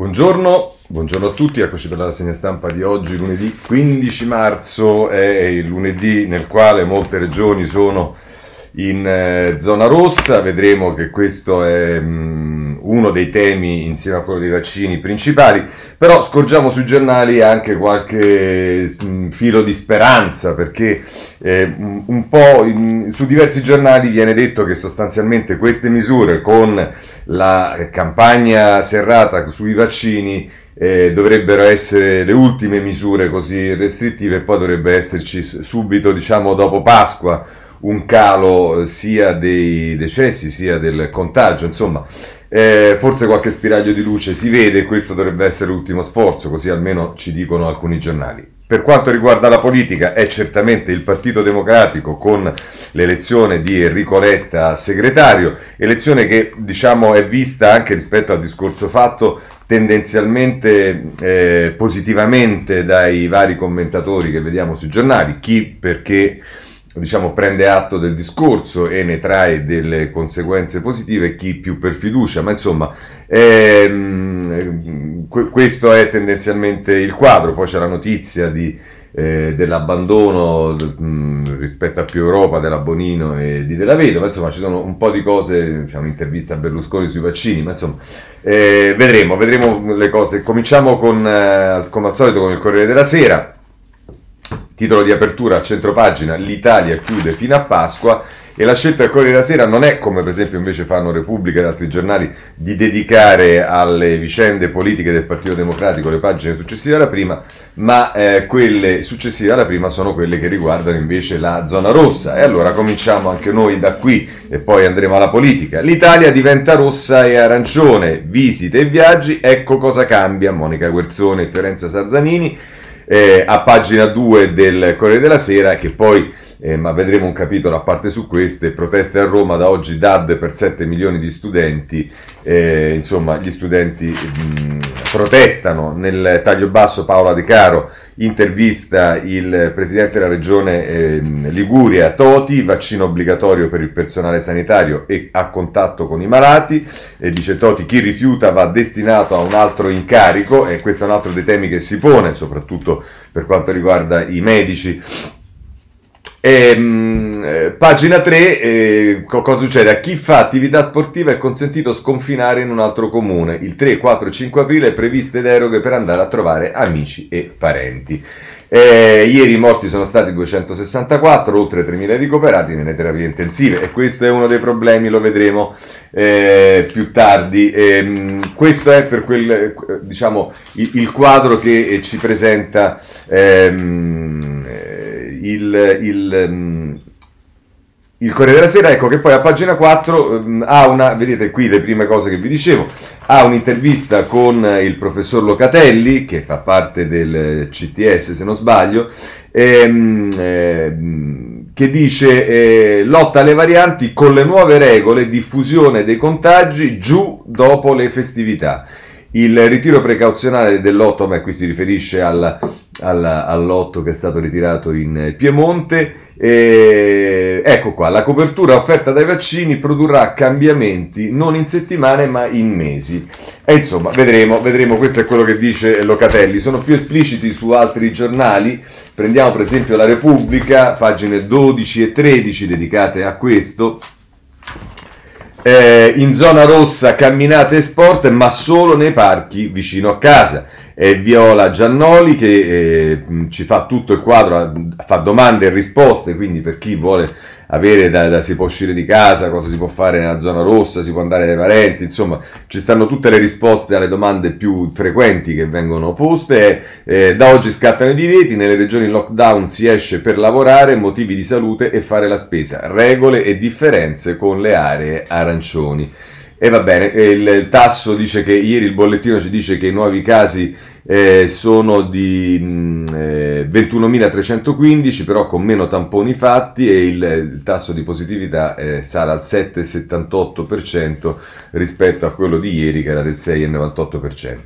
Buongiorno, buongiorno a tutti, eccoci per la rassegna stampa di oggi, lunedì 15 marzo, è il lunedì nel quale molte regioni sono in eh, zona rossa, vedremo che questo è mh, uno dei temi insieme a quello dei vaccini principali, però scorgiamo sui giornali anche qualche mh, filo di speranza perché eh, un po' in, su diversi giornali viene detto che sostanzialmente queste misure con la campagna serrata sui vaccini eh, dovrebbero essere le ultime misure così restrittive e poi dovrebbe esserci subito, diciamo, dopo Pasqua un calo sia dei decessi sia del contagio, insomma, eh, forse qualche spiraglio di luce si vede, questo dovrebbe essere l'ultimo sforzo, così almeno ci dicono alcuni giornali. Per quanto riguarda la politica è certamente il Partito Democratico con l'elezione di Enrico Letta segretario, elezione che diciamo è vista anche rispetto al discorso fatto tendenzialmente eh, positivamente dai vari commentatori che vediamo sui giornali, chi perché diciamo, prende atto del discorso e ne trae delle conseguenze positive, chi più per fiducia, ma insomma ehm, questo è tendenzialmente il quadro, poi c'è la notizia di, eh, dell'abbandono mh, rispetto a più Europa della Bonino e di Della Vedova, insomma ci sono un po' di cose, c'è un'intervista a Berlusconi sui vaccini, ma insomma eh, vedremo, vedremo le cose. Cominciamo con, eh, come al solito con il Corriere della Sera. Titolo di apertura a centropagina, l'Italia chiude fino a Pasqua e la scelta del Corriere della Sera non è come per esempio invece fanno Repubblica ed altri giornali di dedicare alle vicende politiche del Partito Democratico le pagine successive alla prima, ma eh, quelle successive alla prima sono quelle che riguardano invece la zona rossa. E allora cominciamo anche noi da qui e poi andremo alla politica. L'Italia diventa rossa e arancione, visite e viaggi, ecco cosa cambia. Monica Guerzone e Fiorenza Sarzanini eh, a pagina 2 del Corriere della Sera che poi eh, ma vedremo un capitolo a parte su queste, proteste a Roma da oggi DAD per 7 milioni di studenti, eh, insomma gli studenti mh, protestano, nel taglio basso Paola De Caro intervista il presidente della regione eh, Liguria Toti, vaccino obbligatorio per il personale sanitario e a contatto con i malati, dice Toti chi rifiuta va destinato a un altro incarico e questo è un altro dei temi che si pone, soprattutto per quanto riguarda i medici Ehm, eh, pagina 3, eh, cosa succede? A chi fa attività sportiva è consentito sconfinare in un altro comune. Il 3, 4 e 5 aprile previste deroghe per andare a trovare amici e parenti. Eh, ieri i morti sono stati 264, oltre 3.000 ricoverati nelle terapie intensive e questo è uno dei problemi, lo vedremo eh, più tardi. Eh, questo è per quel, diciamo, il, il quadro che eh, ci presenta ehm, il, il, mm, il Corriere della Sera, ecco che poi a pagina 4 um, ha una, vedete qui le prime cose che vi dicevo, ha un'intervista con il professor Locatelli, che fa parte del CTS se non sbaglio, ehm, che dice eh, lotta alle varianti con le nuove regole, diffusione dei contagi giù dopo le festività. Il ritiro precauzionale dell'otto, ma qui si riferisce al, al, all'otto che è stato ritirato in Piemonte. E, ecco qua, la copertura offerta dai vaccini produrrà cambiamenti non in settimane ma in mesi. E insomma, vedremo, vedremo, questo è quello che dice Locatelli. Sono più espliciti su altri giornali, prendiamo per esempio La Repubblica, pagine 12 e 13 dedicate a questo. Eh, in zona rossa camminate e sport, ma solo nei parchi vicino a casa. È Viola Giannoli che eh, ci fa tutto il quadro, fa domande e risposte, quindi per chi vuole avere da, da, si può uscire di casa, cosa si può fare nella zona rossa, si può andare dai parenti, insomma ci stanno tutte le risposte alle domande più frequenti che vengono poste. Eh, da oggi scattano i divieti, nelle regioni in lockdown si esce per lavorare, motivi di salute e fare la spesa, regole e differenze con le aree arancioni. E va bene, il, tasso dice che ieri il bollettino ci dice che i nuovi casi eh, sono di mh, eh, 21.315, però con meno tamponi fatti e il, il tasso di positività eh, sale al 7,78% rispetto a quello di ieri che era del 6,98%.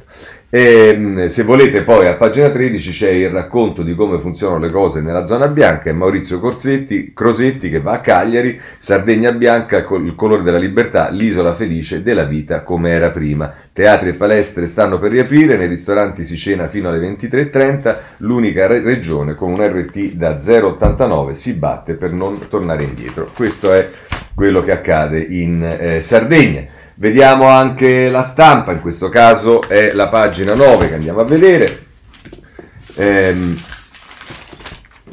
E, se volete poi a pagina 13 c'è il racconto di come funzionano le cose nella zona bianca, è Maurizio Corsetti, Crosetti che va a Cagliari, Sardegna bianca, il colore della libertà, l'isola felice della vita come era prima. Teatri e palestre stanno per riaprire, nei ristoranti si cena fino alle 23.30, l'unica re- regione con un RT da 0,89 si batte per non tornare indietro. Questo è quello che accade in eh, Sardegna. Vediamo anche la stampa, in questo caso è la pagina 9 che andiamo a vedere. Ehm,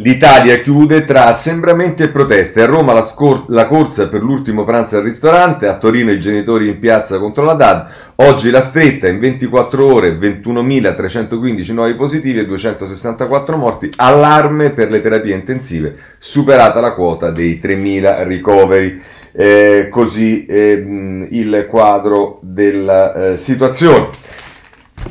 L'Italia chiude tra assembramenti e proteste. A Roma la, scor- la, corsa per l'ultimo pranzo al ristorante, a Torino i genitori in piazza contro la DAD. Oggi la stretta in 24 ore 21.315 nuovi positivi e 264 morti. Allarme per le terapie intensive, superata la quota dei 3.000 ricoveri eh, così ehm, il quadro della eh, situazione.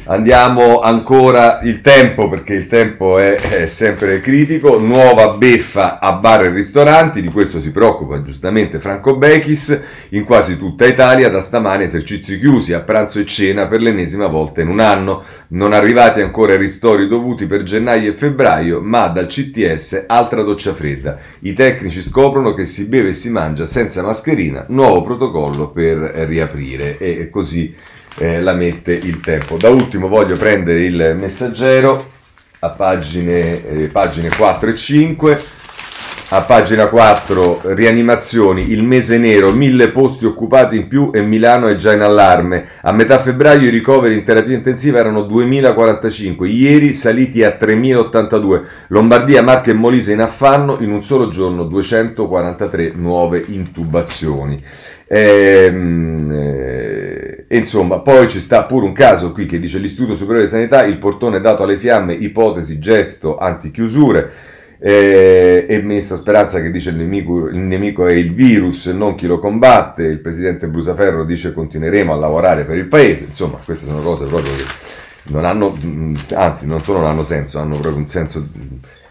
Andiamo ancora il tempo perché il tempo è, è, sempre critico. Nuova beffa a bar e ristoranti, di questo si preoccupa giustamente Franco Bechis. In quasi tutta Italia da stamani esercizi chiusi a pranzo e cena per l'ennesima volta in un anno. Non arrivati ancora i ristori dovuti per gennaio e febbraio, ma dal CTS altra doccia fredda. I tecnici scoprono che si beve e si mangia senza mascherina, nuovo protocollo per riaprire e così eh, la mette il tempo. Da ultimo voglio prendere il messaggero a pagine, eh, pagine 4 e 5. A pagina 4, rianimazioni, il mese nero, mille posti occupati in più e Milano è già in allarme. A metà febbraio i ricoveri in terapia intensiva erano 2045, ieri saliti a 3082. Lombardia, Marche e Molise in affanno, in un solo giorno 243 nuove intubazioni. Ehm, eh, insomma, poi ci sta pure un caso qui che dice l'Istituto Superiore di Sanità, il portone dato alle fiamme, ipotesi, gesto, antichiusure. Eh, e il ministro Speranza che dice il nemico, il nemico è il virus, non chi lo combatte. Il presidente Brusaferro dice continueremo a lavorare per il paese. Insomma, queste sono cose proprio che non hanno, anzi, non solo non hanno senso, hanno proprio un senso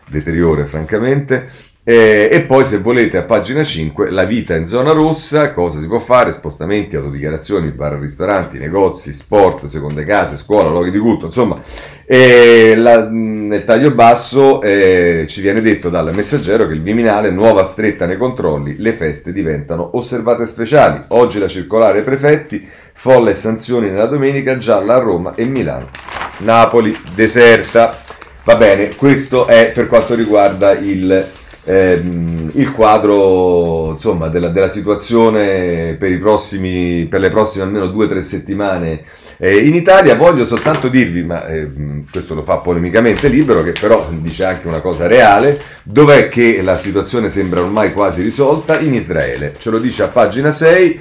deteriore, francamente. E, e, poi se volete a pagina 5 la vita in zona rossa, cosa si può fare, spostamenti, autodichiarazioni, bar, ristoranti, negozi, sport, seconde case, scuola, luoghi di culto, insomma. La, nel taglio basso eh, ci viene detto dal messaggero che il Viminale, nuova stretta nei controlli, le feste diventano osservate speciali. Oggi la circolare prefetti, folle e sanzioni nella domenica, gialla a Roma e Milano. Napoli deserta. Va bene, questo è per quanto riguarda il ehm, il quadro insomma, della, della situazione per, prossimi, per, le prossime almeno due o tre settimane eh, in Italia. Voglio soltanto dirvi, ma eh, questo lo fa polemicamente libero, che però dice anche una cosa reale, dov'è che la situazione sembra ormai quasi risolta? In Israele. Ce lo dice a pagina 6.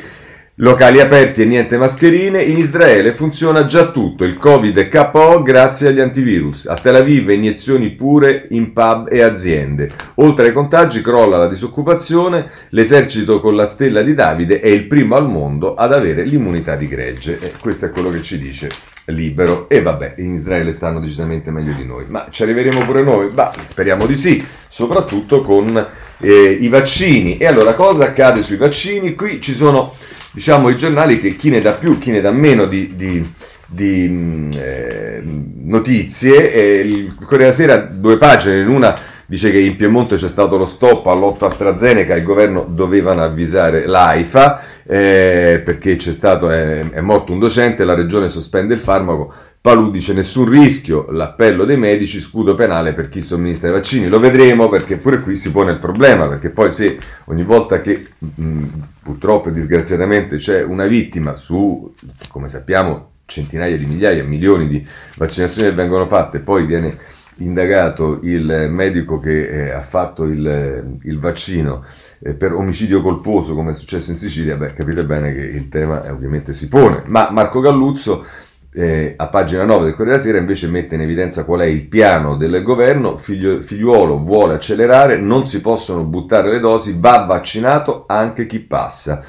Locali aperti e niente mascherine, in Israele funziona già tutto, il Covid è KO grazie agli antivirus. A Tel Aviv iniezioni pure in pub e aziende. Oltre ai contagi crolla la disoccupazione, l'esercito con la stella di Davide è il primo al mondo ad avere l'immunità di gregge. E questo è quello che ci dice Libero. E vabbè, in Israele stanno decisamente meglio di noi. Ma ci arriveremo pure noi? Bah, speriamo di sì, soprattutto con eh, i vaccini. E allora cosa accade sui vaccini? Qui ci sono diciamo, i giornali che chi ne dà più, chi ne dà meno di, di, di mm, eh, notizie. Eh, il Corriere Sera, due pagine, in una dice che in Piemonte c'è stato lo stop all'8 AstraZeneca, il governo dovevano avvisare l'AIFA eh, perché c'è stato, è, è, morto un docente, la regione sospende il farmaco, Palù dice nessun rischio, l'appello dei medici, scudo penale per chi somministra i vaccini, lo vedremo perché pure qui si pone il problema, perché poi se ogni volta che mh, purtroppo e disgraziatamente c'è una vittima su, come sappiamo, centinaia di migliaia, milioni di vaccinazioni che vengono fatte, poi viene indagato il medico che eh, ha fatto il, il vaccino eh, per omicidio colposo come è successo in Sicilia, beh capite bene che il tema eh, ovviamente si pone, ma Marco Galluzzo eh, a pagina 9 del Corriere della Sera invece mette in evidenza qual è il piano del governo, Figlio, figliuolo vuole accelerare, non si possono buttare le dosi, va vaccinato anche chi passa.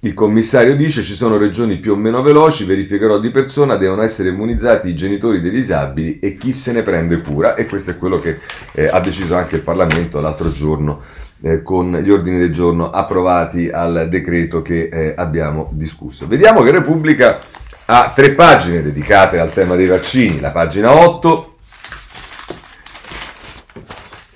Il commissario dice ci sono regioni più o meno veloci, verificherò di persona, devono essere immunizzati i genitori dei disabili e chi se ne prende cura e questo è quello che eh, ha deciso anche il Parlamento l'altro giorno eh, con gli ordini del giorno approvati al decreto che eh, abbiamo discusso. Vediamo che Repubblica ha tre pagine dedicate al tema dei vaccini, la pagina 8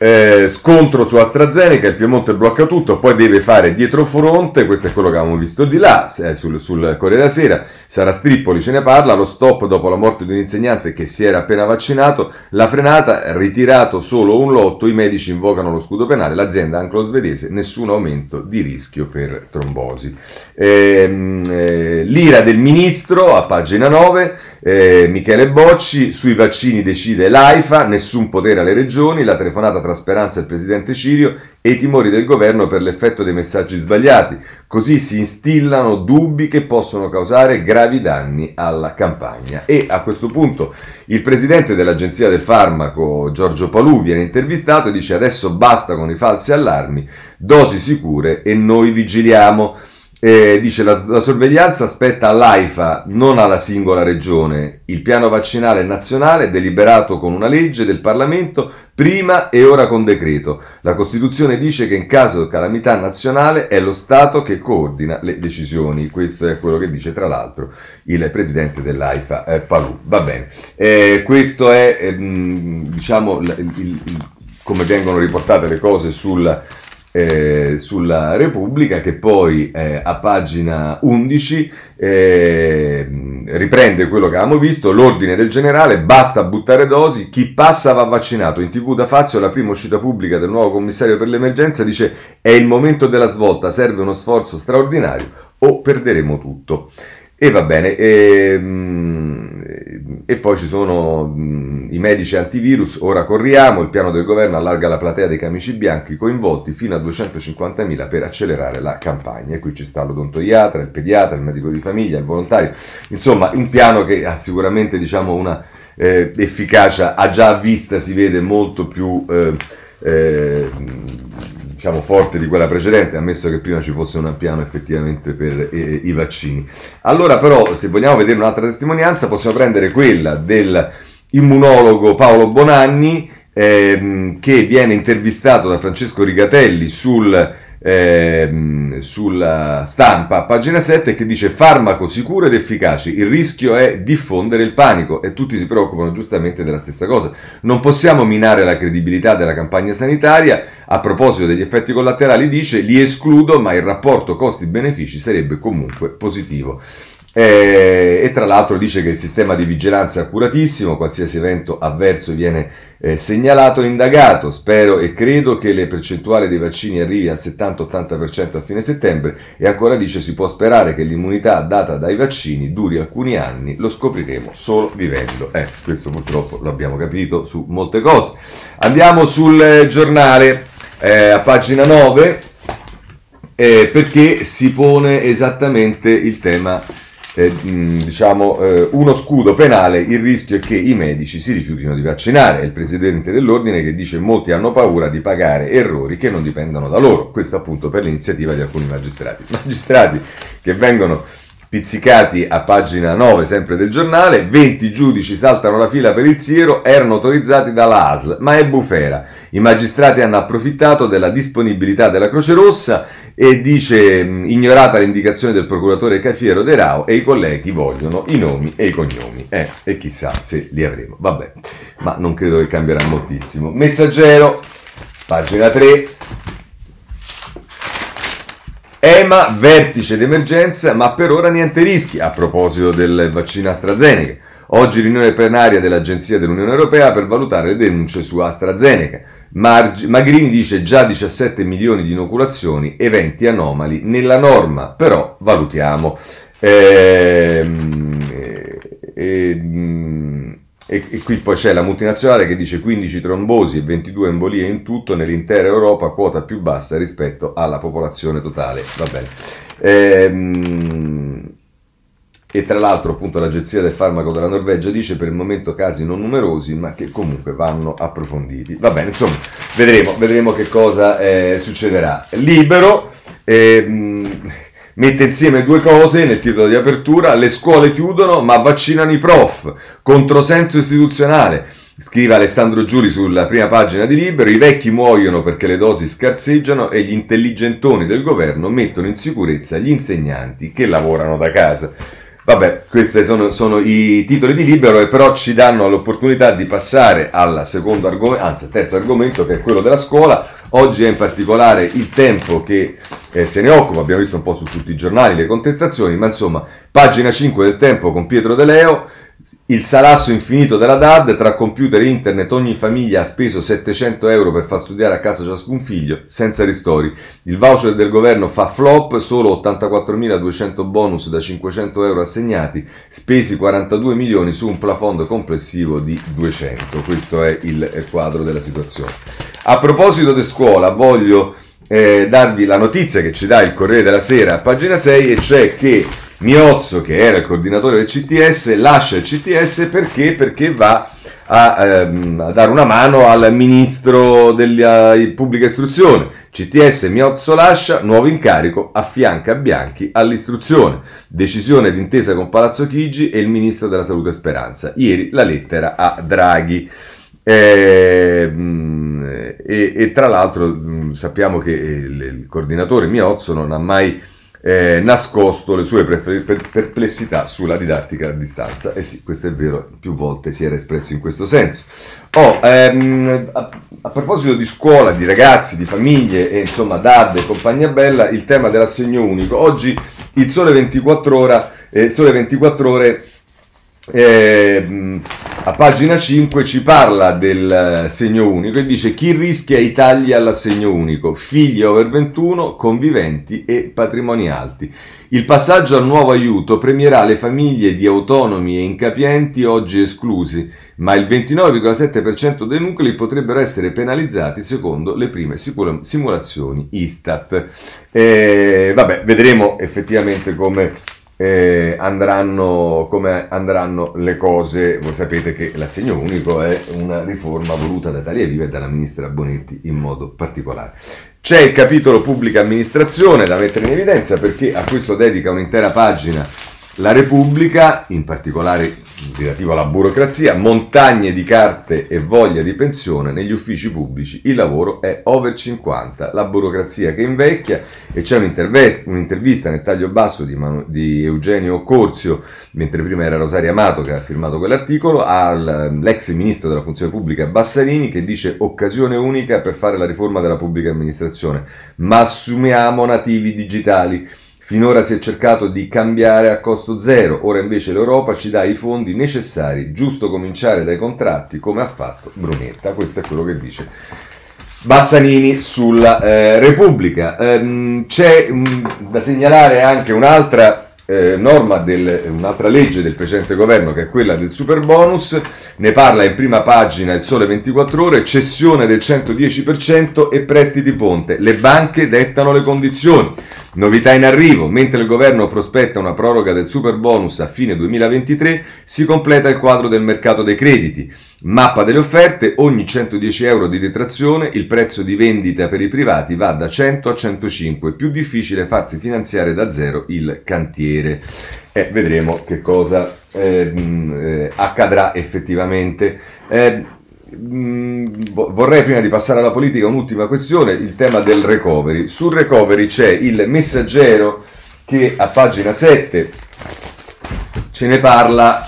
eh, scontro su AstraZeneca, il Piemonte blocca tutto, poi deve fare dietro fronte, questo è quello che avevamo visto di là, eh, sul, sul Corriere della Sera, Sara Strippoli ce ne parla, lo stop dopo la morte di un insegnante che si era appena vaccinato, la frenata, ritirato solo un lotto, i medici invocano lo scudo penale, l'azienda anglo-svedese, nessun aumento di rischio per trombosi. Eh, eh, l'ira del ministro, a pagina 9, eh, Michele Bocci, sui vaccini decide l'AIFA, nessun potere alle regioni, la telefonata tra Speranza e il presidente Cirio e i timori del governo per l'effetto dei messaggi sbagliati. Così si instillano dubbi che possono causare gravi danni alla campagna. E a questo punto il presidente dell'Agenzia del Farmaco, Giorgio Palù, viene intervistato e dice adesso basta con i falsi allarmi, dosi sicure e noi vigiliamo. Eh, dice la, la sorveglianza spetta all'AIFA, non alla singola regione. Il piano vaccinale nazionale deliberato con una legge del Parlamento prima e ora con decreto. La Costituzione dice che in caso di calamità nazionale è lo Stato che coordina le decisioni. Questo è quello che dice tra l'altro il presidente dell'AIFA eh, Palù. Va bene. Eh, questo è ehm, diciamo il, il, il, come vengono riportate le cose sul eh, sulla Repubblica che poi eh, a pagina 11 eh, riprende quello che avevamo visto, l'ordine del generale, basta buttare dosi, chi passa va vaccinato. In tv da Fazio la prima uscita pubblica del nuovo commissario per l'emergenza dice è il momento della svolta, serve uno sforzo straordinario o perderemo tutto. E va bene, e, ehm, e poi ci sono mh, i medici antivirus, ora corriamo, il piano del governo allarga la platea dei camici bianchi coinvolti fino a 250.000 per accelerare la campagna. E qui ci sta l'odontoiatra, il pediatra, il medico di famiglia, il volontario, insomma un piano che ha sicuramente diciamo, una eh, efficacia a già vista, si vede molto più... Eh, eh, diciamo, forte di quella precedente, ammesso che prima ci fosse un piano effettivamente per eh, i vaccini. Allora però, se vogliamo vedere un'altra testimonianza, possiamo prendere quella dell'immunologo Paolo Bonanni, ehm, che viene intervistato da Francesco Rigatelli sul eh, sulla stampa, pagina 7, che dice farmaco sicuro ed efficace, il rischio è diffondere il panico e tutti si preoccupano giustamente della stessa cosa. Non possiamo minare la credibilità della campagna sanitaria, a proposito degli effetti collaterali dice li escludo ma il rapporto costi-benefici sarebbe comunque positivo. Eh, e tra l'altro dice che il sistema di vigilanza è accuratissimo, qualsiasi evento avverso viene eh, segnalato e indagato. Spero e credo che le percentuali dei vaccini arrivi al 70-80% a fine settembre e ancora dice si può sperare che l'immunità data dai vaccini duri alcuni anni, lo scopriremo solo vivendo. Eh, questo purtroppo l'abbiamo capito su molte cose. Andiamo sul giornale eh, a pagina 9 eh, perché si pone esattamente il tema eh, diciamo, eh, uno scudo penale, il rischio è che i medici si rifiutino di vaccinare. È il presidente dell'ordine che dice molti hanno paura di pagare errori che non dipendono da loro. Questo appunto per l'iniziativa di alcuni magistrati. Magistrati che vengono pizzicati a pagina 9 sempre del giornale, 20 giudici saltano la fila per il siero, erano autorizzati dalla ASL, ma è bufera. I magistrati hanno approfittato della disponibilità della Croce Rossa e dice ignorata l'indicazione del procuratore Cafiero De Rao e i colleghi vogliono i nomi e i cognomi. Eh, e chissà se li avremo. Vabbè, ma non credo che cambierà moltissimo. Messaggero, pagina 3. EMA, vertice d'emergenza, ma per ora niente rischi a proposito del vaccino AstraZeneca. Oggi riunione plenaria dell'Agenzia dell'Unione Europea per valutare le denunce su AstraZeneca. Marg- Magrini dice già 17 milioni di inoculazioni, eventi anomali nella norma, però valutiamo. Ehm, ehm, e, e, qui poi c'è la multinazionale che dice 15 trombosi e 22 embolie in tutto nell'intera Europa, quota più bassa rispetto alla popolazione totale. Va bene. Ehm, e tra l'altro appunto l'agenzia del farmaco della Norvegia dice per il momento casi non numerosi ma che comunque vanno approfonditi. Va bene, insomma, vedremo, vedremo che cosa eh, succederà. Libero. Ehm, mette insieme due cose nel titolo di apertura, le scuole chiudono ma vaccinano i prof, controsenso istituzionale. Scrive Alessandro Giuri sulla prima pagina di Libero, i vecchi muoiono perché le dosi scarseggiano e gli intelligentoni del governo mettono in sicurezza gli insegnanti che lavorano da casa. Vabbè, questi sono, sono, i titoli di libero e però ci danno l'opportunità di passare al secondo argomento, anzi al terzo argomento che è quello della scuola. Oggi è in particolare il tempo che eh, se ne occupa, abbiamo visto un po' su tutti i giornali le contestazioni, ma insomma, pagina 5 del tempo con Pietro De Leo, il salasso infinito della DAD, tra computer e internet ogni famiglia ha speso 700 euro per far studiare a casa ciascun figlio, senza ristori. Il voucher del governo fa flop, solo 84.200 bonus da 500 euro assegnati, spesi 42 milioni su un plafond complessivo di 200. Questo è il quadro della situazione. A proposito di scuola, voglio eh, darvi la notizia che ci dà il Corriere della Sera pagina 6 e cioè che Miozzo, che era il coordinatore del CTS, lascia il CTS perché? Perché va a, ehm, a dare una mano al ministro della pubblica istruzione. CTS Miozzo lascia, nuovo incarico, affianca Bianchi all'istruzione. Decisione d'intesa con Palazzo Chigi e il ministro della salute Speranza. Ieri la lettera a Draghi. Eh, e, e, tra l'altro sappiamo che il, il coordinatore Miozzo non ha mai eh, nascosto le sue perplessità sulla didattica a distanza. E sì, questo è vero, più volte si era espresso in questo senso. Oh, ehm, a, a, proposito di scuola, di ragazzi, di famiglie e insomma DAD e compagnia bella, il tema dell'assegno unico. Oggi il Sole 24 ore, eh, Sole 24 ore eh, a pagina 5 ci parla del segno unico e dice chi rischia i tagli all'assegno unico, figli over 21, conviventi e patrimoni alti. Il passaggio al nuovo aiuto premierà le famiglie di autonomi e incapienti oggi esclusi, ma il 29,7% dei nuclei potrebbero essere penalizzati secondo le prime simulazioni Istat. Eh, vabbè, vedremo effettivamente come eh, andranno, come andranno le cose. Voi sapete che l'assegno unico è una riforma voluta da Italia Viva e dalla ministra Bonetti in modo particolare. C'è il capitolo pubblica amministrazione da mettere in evidenza perché a questo dedica un'intera pagina la Repubblica, in particolare relativo alla burocrazia, montagne di carte e voglia di pensione negli uffici pubblici, il lavoro è over 50, la burocrazia che invecchia e c'è un'intervista nel taglio basso di, Manu- di, Eugenio Corzio, mentre prima era Rosaria Amato che ha firmato quell'articolo, all'ex ministro della funzione pubblica Bassarini che dice occasione unica per fare la riforma della pubblica amministrazione, ma assumiamo nativi digitali. Finora si è cercato di cambiare a costo zero, ora invece l'Europa ci dà i fondi necessari, giusto cominciare dai contratti come ha fatto Brunetta, questo è quello che dice Bassanini sulla eh, Repubblica. Ehm, c'è um, da segnalare anche un'altra eh, norma del, un'altra legge del precedente governo che è quella del super bonus, ne parla in prima pagina il Sole 24 ore, cessione del 110% e prestiti ponte, le banche dettano le condizioni. Novità in arrivo, mentre il governo prospetta una proroga del super bonus a fine 2023, si completa il quadro del mercato dei crediti. Mappa delle offerte, ogni 110 euro di detrazione il prezzo di vendita per i privati va da 100 a 105, più difficile farsi finanziare da zero il cantiere. Eh, vedremo che cosa eh, eh, accadrà effettivamente. Eh, vorrei prima di passare alla politica un'ultima questione, il tema del recovery. Sul recovery c'è il messaggero che a pagina 7 ce ne parla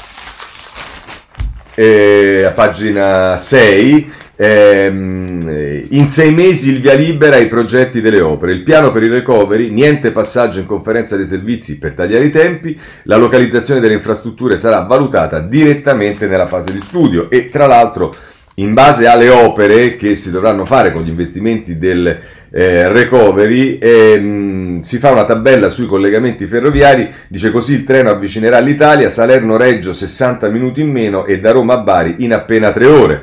eh, a pagina 6 ehm, in sei mesi il via libera ai progetti delle opere, il piano per il recovery, niente passaggio in conferenza dei servizi per tagliare i tempi, la localizzazione delle infrastrutture sarà valutata direttamente nella fase di studio e tra l'altro in base alle opere che si dovranno fare con gli investimenti del eh, recovery, ehm, si fa una tabella sui collegamenti ferroviari, dice così il treno avvicinerà l'Italia, Salerno-Reggio 60 minuti in meno e da Roma a Bari in appena 3 ore.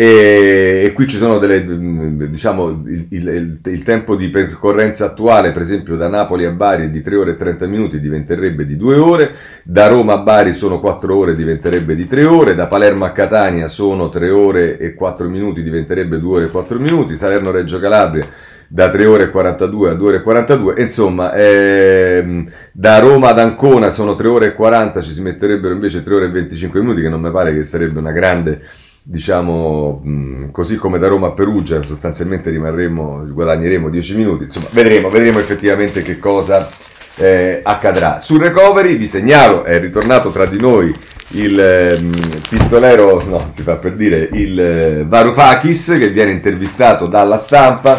E, e, qui ci sono delle, diciamo, il, il, il, tempo di percorrenza attuale, per esempio da Napoli a Bari è di 3 ore e 30 minuti, diventerebbe di 2 ore, da Roma a Bari sono 4 ore, diventerebbe di 3 ore, da Palermo a Catania sono 3 ore e 4 minuti, diventerebbe 2 ore e 4 minuti, Salerno-Reggio Calabria da 3 ore e 42 a 2 ore e 42, insomma, ehm, da Roma ad Ancona sono 3 ore e 40, ci si metterebbero invece 3 ore e 25 minuti, che non mi pare che sarebbe una grande diciamo mh, così come da Roma a Perugia sostanzialmente rimarremo guadagneremo 10 minuti. Insomma vedremo vedremo effettivamente che cosa eh, accadrà. Sul recovery vi segnalo è ritornato tra di noi il eh, pistolero no si fa per dire il eh, Varoufakis che viene intervistato dalla stampa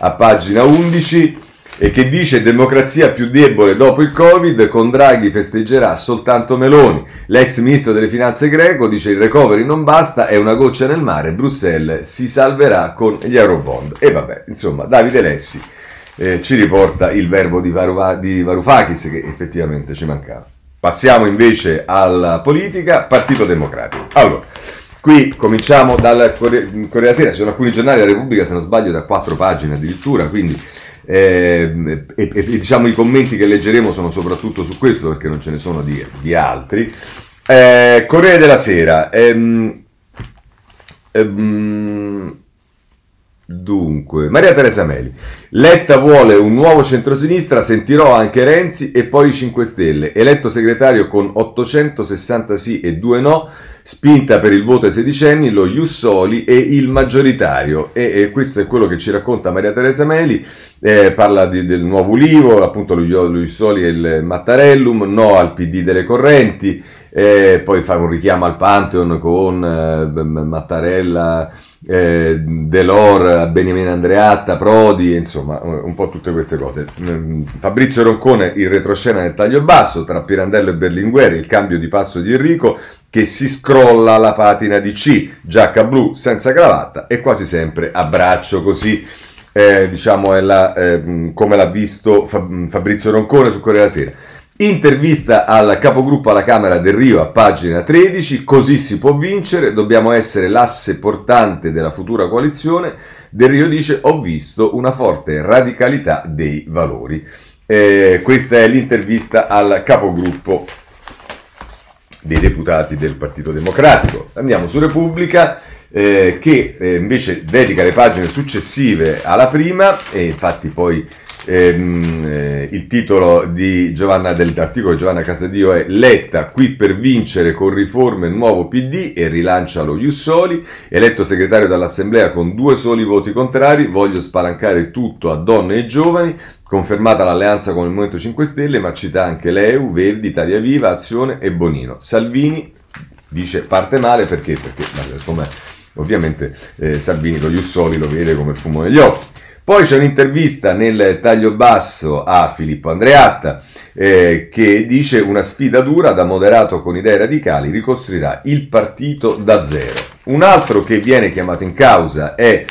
a pagina 11 e che dice democrazia più debole dopo il Covid, con Draghi festeggerà soltanto Meloni. L'ex ministro delle finanze greco dice il recovery non basta, è una goccia nel mare, Bruxelles si salverà con gli eurobond. E vabbè, insomma, Davide Lessi eh, ci riporta il verbo di, Varuva, di Varoufakis che effettivamente ci mancava. Passiamo invece alla politica, Partito Democratico. Allora, qui cominciamo dal Corriere Sera, ci sono alcuni giornali, la Repubblica se non sbaglio da quattro pagine addirittura, quindi eh, e, e, diciamo i commenti che leggeremo sono soprattutto su questo perché non ce ne sono di, di altri. Eh, Corriere della Sera. Ehm, ehm, Dunque, Maria Teresa Meli. Letta vuole un nuovo centrosinistra, sentirò anche Renzi e poi i 5 Stelle. Eletto segretario con 860 sì e 2 no, spinta per il voto ai sedicenni, lo Jussoli e il maggioritario. E, e, questo è quello che ci racconta Maria Teresa Meli. Eh, parla di, del nuovo Ulivo, appunto lo, Jussoli e il Mattarellum, no al PD delle correnti, eh, poi fa un richiamo al Pantheon con eh, Mattarella eh, Delor, Beniamino Andreatta, Prodi, insomma un po' tutte queste cose. Mm, Fabrizio Roncone, il retroscena nel taglio basso, tra Pirandello e Berlinguer, il cambio di passo di Enrico che si scrolla la patina di C, giacca blu senza cravatta e quasi sempre a braccio così. Eh, diciamo è la, eh, come l'ha visto Fabrizio Roncone su Corriere della Sera. Intervista al capogruppo alla Camera del Rio a pagina 13, così si può vincere, dobbiamo essere l'asse portante della futura coalizione. Del Rio dice ho visto una forte radicalità dei valori. Eh, questa è l'intervista al capogruppo dei deputati del Partito Democratico. Andiamo su Repubblica. Eh, che eh, invece dedica le pagine successive alla prima e infatti poi Ehm, eh, il titolo di Giovanna, dell'articolo di Giovanna Casadio è Letta qui per vincere con riforme nuovo PD e rilancia lo Jussoli, eletto segretario dall'Assemblea con due soli voti contrari, voglio spalancare tutto a donne e giovani, confermata l'alleanza con il Movimento 5 Stelle, ma cita anche l'EU, Verdi, Italia Viva, Azione e Bonino. Salvini dice parte male perché? Perché come ovviamente eh, Salvini lo Jussoli lo vede come il fumo negli occhi. Poi c'è un'intervista nel taglio basso a Filippo Andreatta eh, che dice una sfida dura da moderato con idee radicali ricostruirà il partito da zero. Un altro che viene chiamato in causa è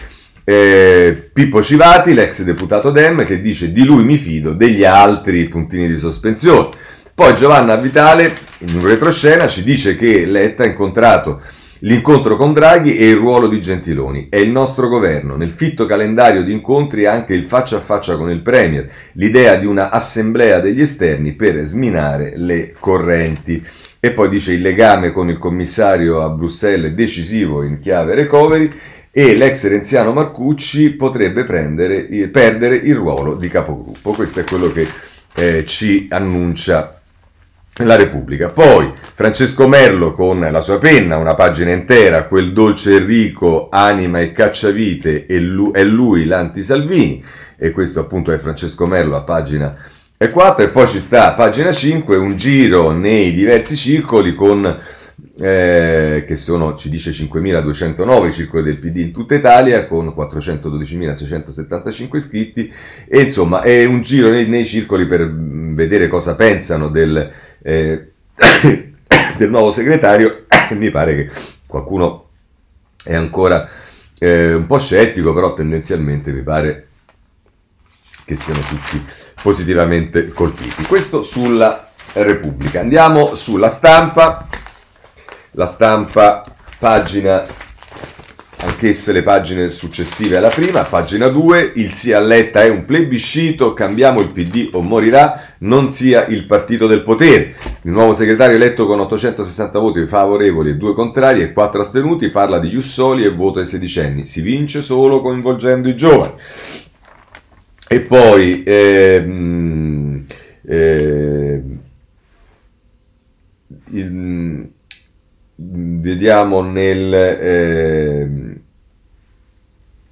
eh, Pippo Civati, l'ex deputato Dem, che dice di lui mi fido, degli altri puntini di sospensione. Poi Giovanna Vitale, in un retroscena, ci dice che Letta ha incontrato L'incontro con Draghi e il ruolo di Gentiloni. È il nostro governo. Nel fitto calendario di incontri anche il faccia a faccia con il Premier, l'idea di una assemblea degli esterni per sminare le correnti. E poi dice il legame con il commissario a Bruxelles decisivo in chiave recovery e l'ex renziano Marcucci potrebbe prendere, perdere il ruolo di capogruppo. Questo è quello che eh, ci annuncia la Repubblica. Poi Francesco Merlo con la sua penna, una pagina intera, quel dolce Enrico, anima e cacciavite, e lui, è lui l'anti-Salvini, e questo appunto è Francesco Merlo a pagina 4, e poi ci sta a pagina 5 un giro nei diversi circoli con eh, che sono, ci dice 5.209 circoli del PD in tutta Italia, con 412.675 iscritti, e insomma è un giro nei, nei circoli per vedere cosa pensano del, eh, del nuovo segretario. Mi pare che qualcuno è ancora eh, un po' scettico, però tendenzialmente mi pare che siano tutti positivamente colpiti. Questo sulla Repubblica. Andiamo sulla stampa la stampa, pagina, anch'esse le pagine successive alla prima, pagina 2, il sì a Letta è un plebiscito, cambiamo il PD o morirà, non sia il partito del potere. Il nuovo segretario eletto con 860 voti favorevoli e due contrari e quattro astenuti parla di Jussoli e voto ai sedicenni, si vince solo coinvolgendo i giovani. e poi ehm, eh, il, vediamo nel eh,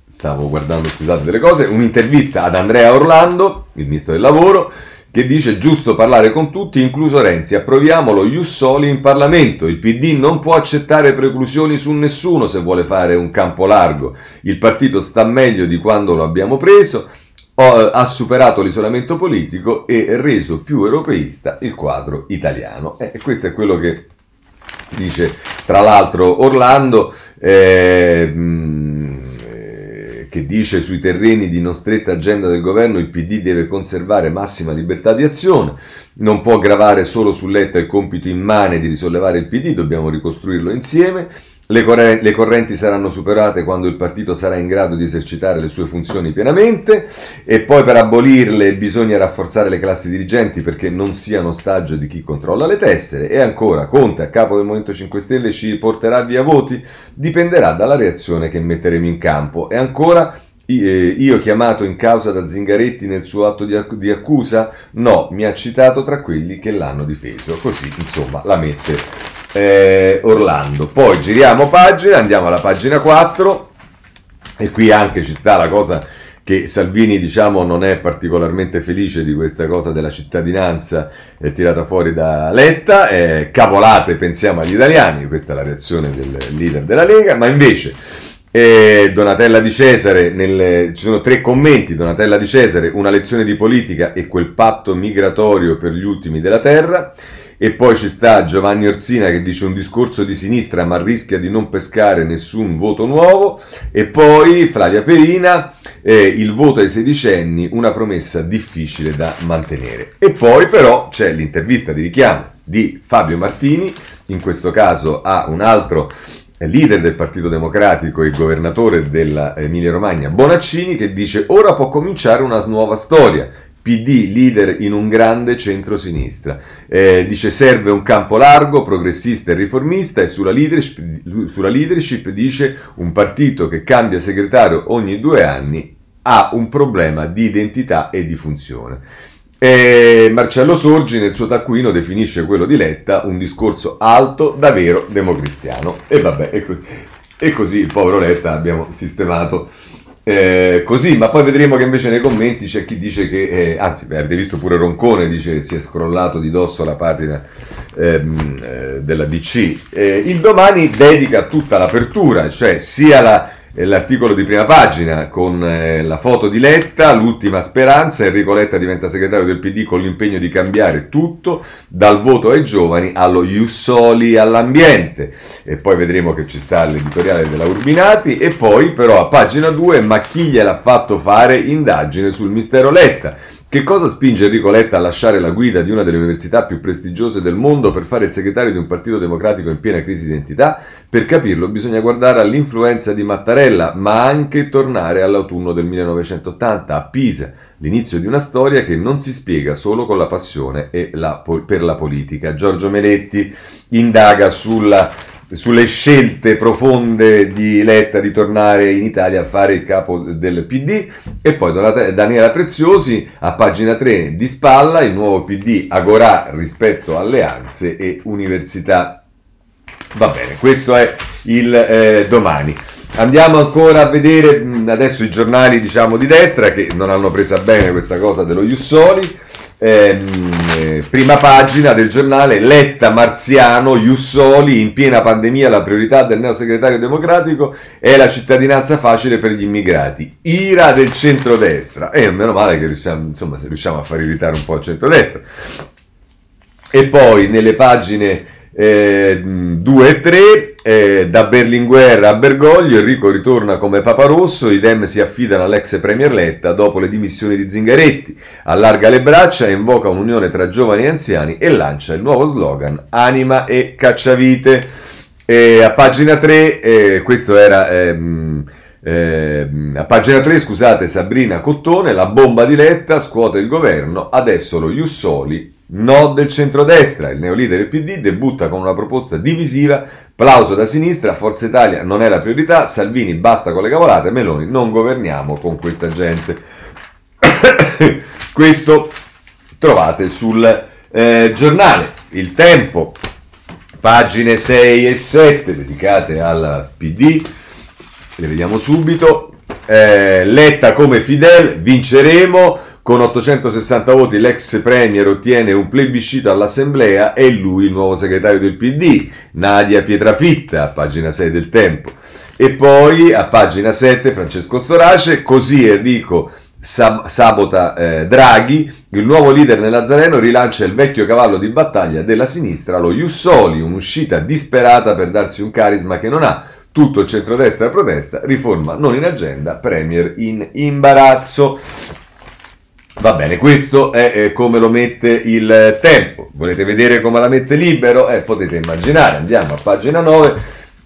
stavo guardando scusate delle cose. Un'intervista ad Andrea Orlando il ministro del lavoro che dice giusto parlare con tutti, incluso Renzi, approviamo lo Ius Soli in Parlamento, il PD non può accettare preclusioni su nessuno se vuole fare un campo largo, il partito sta meglio di quando lo abbiamo preso, ha superato l'isolamento politico e reso più europeista il quadro italiano. E questo è quello che dice tra l'altro Orlando. Eh, che dice sui terreni di non stretta agenda del governo il PD deve conservare massima libertà di azione, non può gravare solo su Letta il compito immane di risollevare il PD, dobbiamo ricostruirlo insieme. Le, correnti, le correnti saranno superate quando il partito sarà in grado di esercitare le sue funzioni pienamente e poi per abolirle bisogna rafforzare le classi dirigenti perché non siano ostaggio di chi controlla le tessere e ancora Conte a capo del Movimento 5 Stelle ci porterà via voti dipenderà dalla reazione che metteremo in campo e ancora eh, io chiamato in causa da Zingaretti nel suo atto di, accusa? No, mi ha citato tra quelli che l'hanno difeso. Così, insomma, la mette eh, Orlando. Poi giriamo pagina, andiamo alla pagina 4 e qui anche ci sta la cosa che Salvini diciamo non è particolarmente felice di questa cosa della cittadinanza eh, tirata fuori da Letta, eh, cavolate pensiamo agli italiani, questa è la reazione del leader della Lega, ma invece eh, Donatella Di Cesare, nelle, ci sono tre commenti, Donatella Di Cesare, una lezione di politica e quel patto migratorio per gli ultimi della terra, e poi ci sta Giovanni Orsina che dice un discorso di sinistra ma rischia di non pescare nessun voto nuovo. E poi Flavia Perina, eh, il voto ai sedicenni, una promessa difficile da mantenere. E poi però c'è l'intervista di richiamo di Fabio Martini, in questo caso a un altro leader del Partito Democratico e governatore dell'Emilia Romagna, Bonaccini, che dice ora può cominciare una nuova storia. PD leader in un grande centro-sinistra. Eh, dice serve un campo largo, progressista e riformista e sulla leadership, sulla leadership dice un partito che cambia segretario ogni due anni ha un problema di identità e di funzione. E Marcello Sorgi nel suo taccuino definisce quello di Letta un discorso alto, davvero democristiano. E vabbè, e così, il povero Letta abbiamo sistemato eh, così, ma poi vedremo che invece nei commenti c'è chi dice che, eh, anzi, beh, avete visto pure Roncone, dice che si è scrollato di dosso la pagina ehm, eh, della DC. Eh, il domani dedica tutta l'apertura, cioè sia la l'articolo di prima pagina con eh, la foto di Letta, l'ultima speranza, Enrico Letta diventa segretario del PD con l'impegno di cambiare tutto, dal voto ai giovani allo Jussoli all'ambiente. E poi vedremo che ci sta l'editoriale della Urbinati e poi però a pagina 2 ma chi gliel'ha fatto fare indagine sul mistero Letta. Che cosa spinge Enrico Letta a lasciare la guida di una delle università più prestigiose del mondo per fare il segretario di un partito democratico in piena crisi di identità? Per capirlo bisogna guardare all'influenza di Mattarella, ma anche tornare all'autunno del 1980 a Pisa, l'inizio di una storia che non si spiega solo con la passione la, per la politica. Giorgio Meletti indaga sulla sulle scelte profonde di Letta di tornare in Italia a fare il capo del PD e poi Daniela Preziosi a pagina 3 di spalla il nuovo PD agorà rispetto alleanze e università. Va bene, questo è il eh, domani. Andiamo ancora a vedere adesso i giornali diciamo di destra che non hanno presa bene questa cosa dello Jussoli. Ehm, eh, prima pagina del giornale Letta Marziano Jussoli in piena pandemia la priorità del neosegretario democratico è la cittadinanza facile per gli immigrati. Ira del centrodestra. E meno male che riusciamo, insomma, se riusciamo a far irritare un po' il centrodestra. E poi nelle pagine eh, 2 e 3 eh, da Berlinguer a Bergoglio, Enrico ritorna come Papa Rosso, i Dem si affidano all'ex Premier Letta dopo le dimissioni di Zingaretti, allarga le braccia, invoca un'unione tra giovani e anziani e lancia il nuovo slogan Anima e cacciavite. E a pagina 3, eh, questo era... Ehm, eh, a pagina 3, scusate, Sabrina Cottone, la bomba di Letta scuote il governo, adesso lo Jussoli No del centrodestra, il neoleader del PD debutta con una proposta divisiva, plauso da sinistra, Forza Italia non è la priorità, Salvini basta con le cavolate, Meloni non governiamo con questa gente. Questo trovate sul eh, giornale. Il tempo, pagine 6 e 7 dedicate al PD, le vediamo subito. Eh, Letta come Fidel, vinceremo. Con 860 voti l'ex premier ottiene un plebiscito all'assemblea e lui il nuovo segretario del PD, Nadia Pietrafitta, pagina 6 del tempo. E poi a pagina 7 Francesco Storace, così Enrico sab- sabota eh, Draghi, il nuovo leader nell'Azzareno rilancia il vecchio cavallo di battaglia della sinistra, lo Jussoli, un'uscita disperata per darsi un carisma che non ha. Tutto il centrodestra protesta, riforma non in agenda, premier in imbarazzo. Va bene, questo è eh, come lo mette il tempo. Volete vedere come la mette libero? Eh, potete immaginare. Andiamo a pagina 9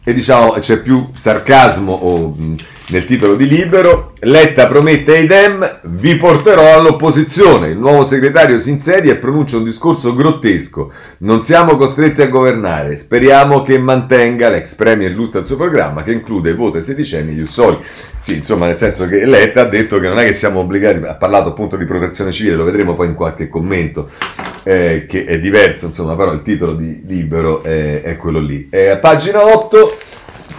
e diciamo c'è più sarcasmo o mh, nel titolo di Libero, Letta promette ai Dem, vi porterò all'opposizione. Il nuovo segretario si insedia e pronuncia un discorso grottesco. Non siamo costretti a governare. Speriamo che mantenga, l'ex premier illustra il suo programma, che include voto ai sedicenni gli ussoli. Sì, insomma, nel senso che Letta ha detto che non è che siamo obbligati, ha parlato appunto di protezione civile, lo vedremo poi in qualche commento, eh, che è diverso, insomma, però il titolo di Libero è, è quello lì. Eh, pagina 8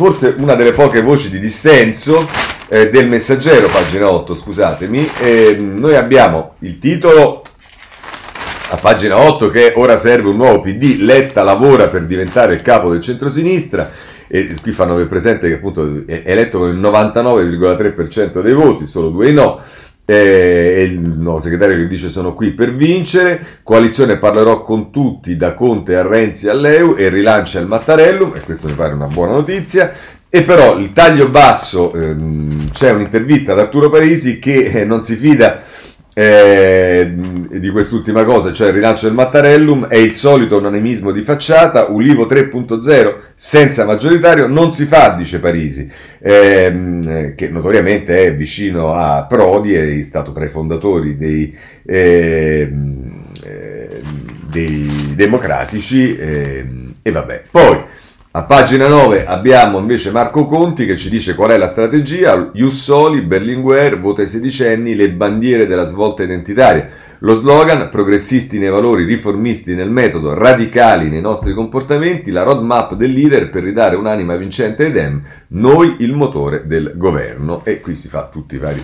forse una delle poche voci di dissenso eh, del messaggero, pagina 8, scusatemi. Eh, noi abbiamo il titolo a pagina 8 che ora serve un nuovo PD, Letta lavora per diventare il capo del centrosinistra. E qui fanno presente che appunto è eletto con il 99,3% dei voti, solo due no eh, il nuovo segretario che dice sono qui per vincere, coalizione parlerò con tutti da Conte a Renzi all'EU e rilancia il Mattarellum, e questo mi pare una buona notizia, e però il taglio basso, ehm, c'è un'intervista ad Arturo Parisi che eh, non si fida eh, di quest'ultima cosa, cioè il rilancio del Mattarellum, è il solito unanimismo di facciata, Ulivo 3.0 senza maggioritario non si fa, dice Parisi, eh, che notoriamente è vicino a Prodi, è stato tra i fondatori dei, eh, dei democratici ehm, e vabbè. Poi a pagina 9 abbiamo invece Marco Conti che ci dice qual è la strategia, Jussoli, Berlinguer, vota ai sedicenni, le bandiere della svolta identitaria. Lo slogan, progressisti nei valori, riformisti nel metodo, radicali nei nostri comportamenti, la roadmap del leader per ridare un'anima vincente ai Dem, noi il motore del governo. E qui si fa tutti i vari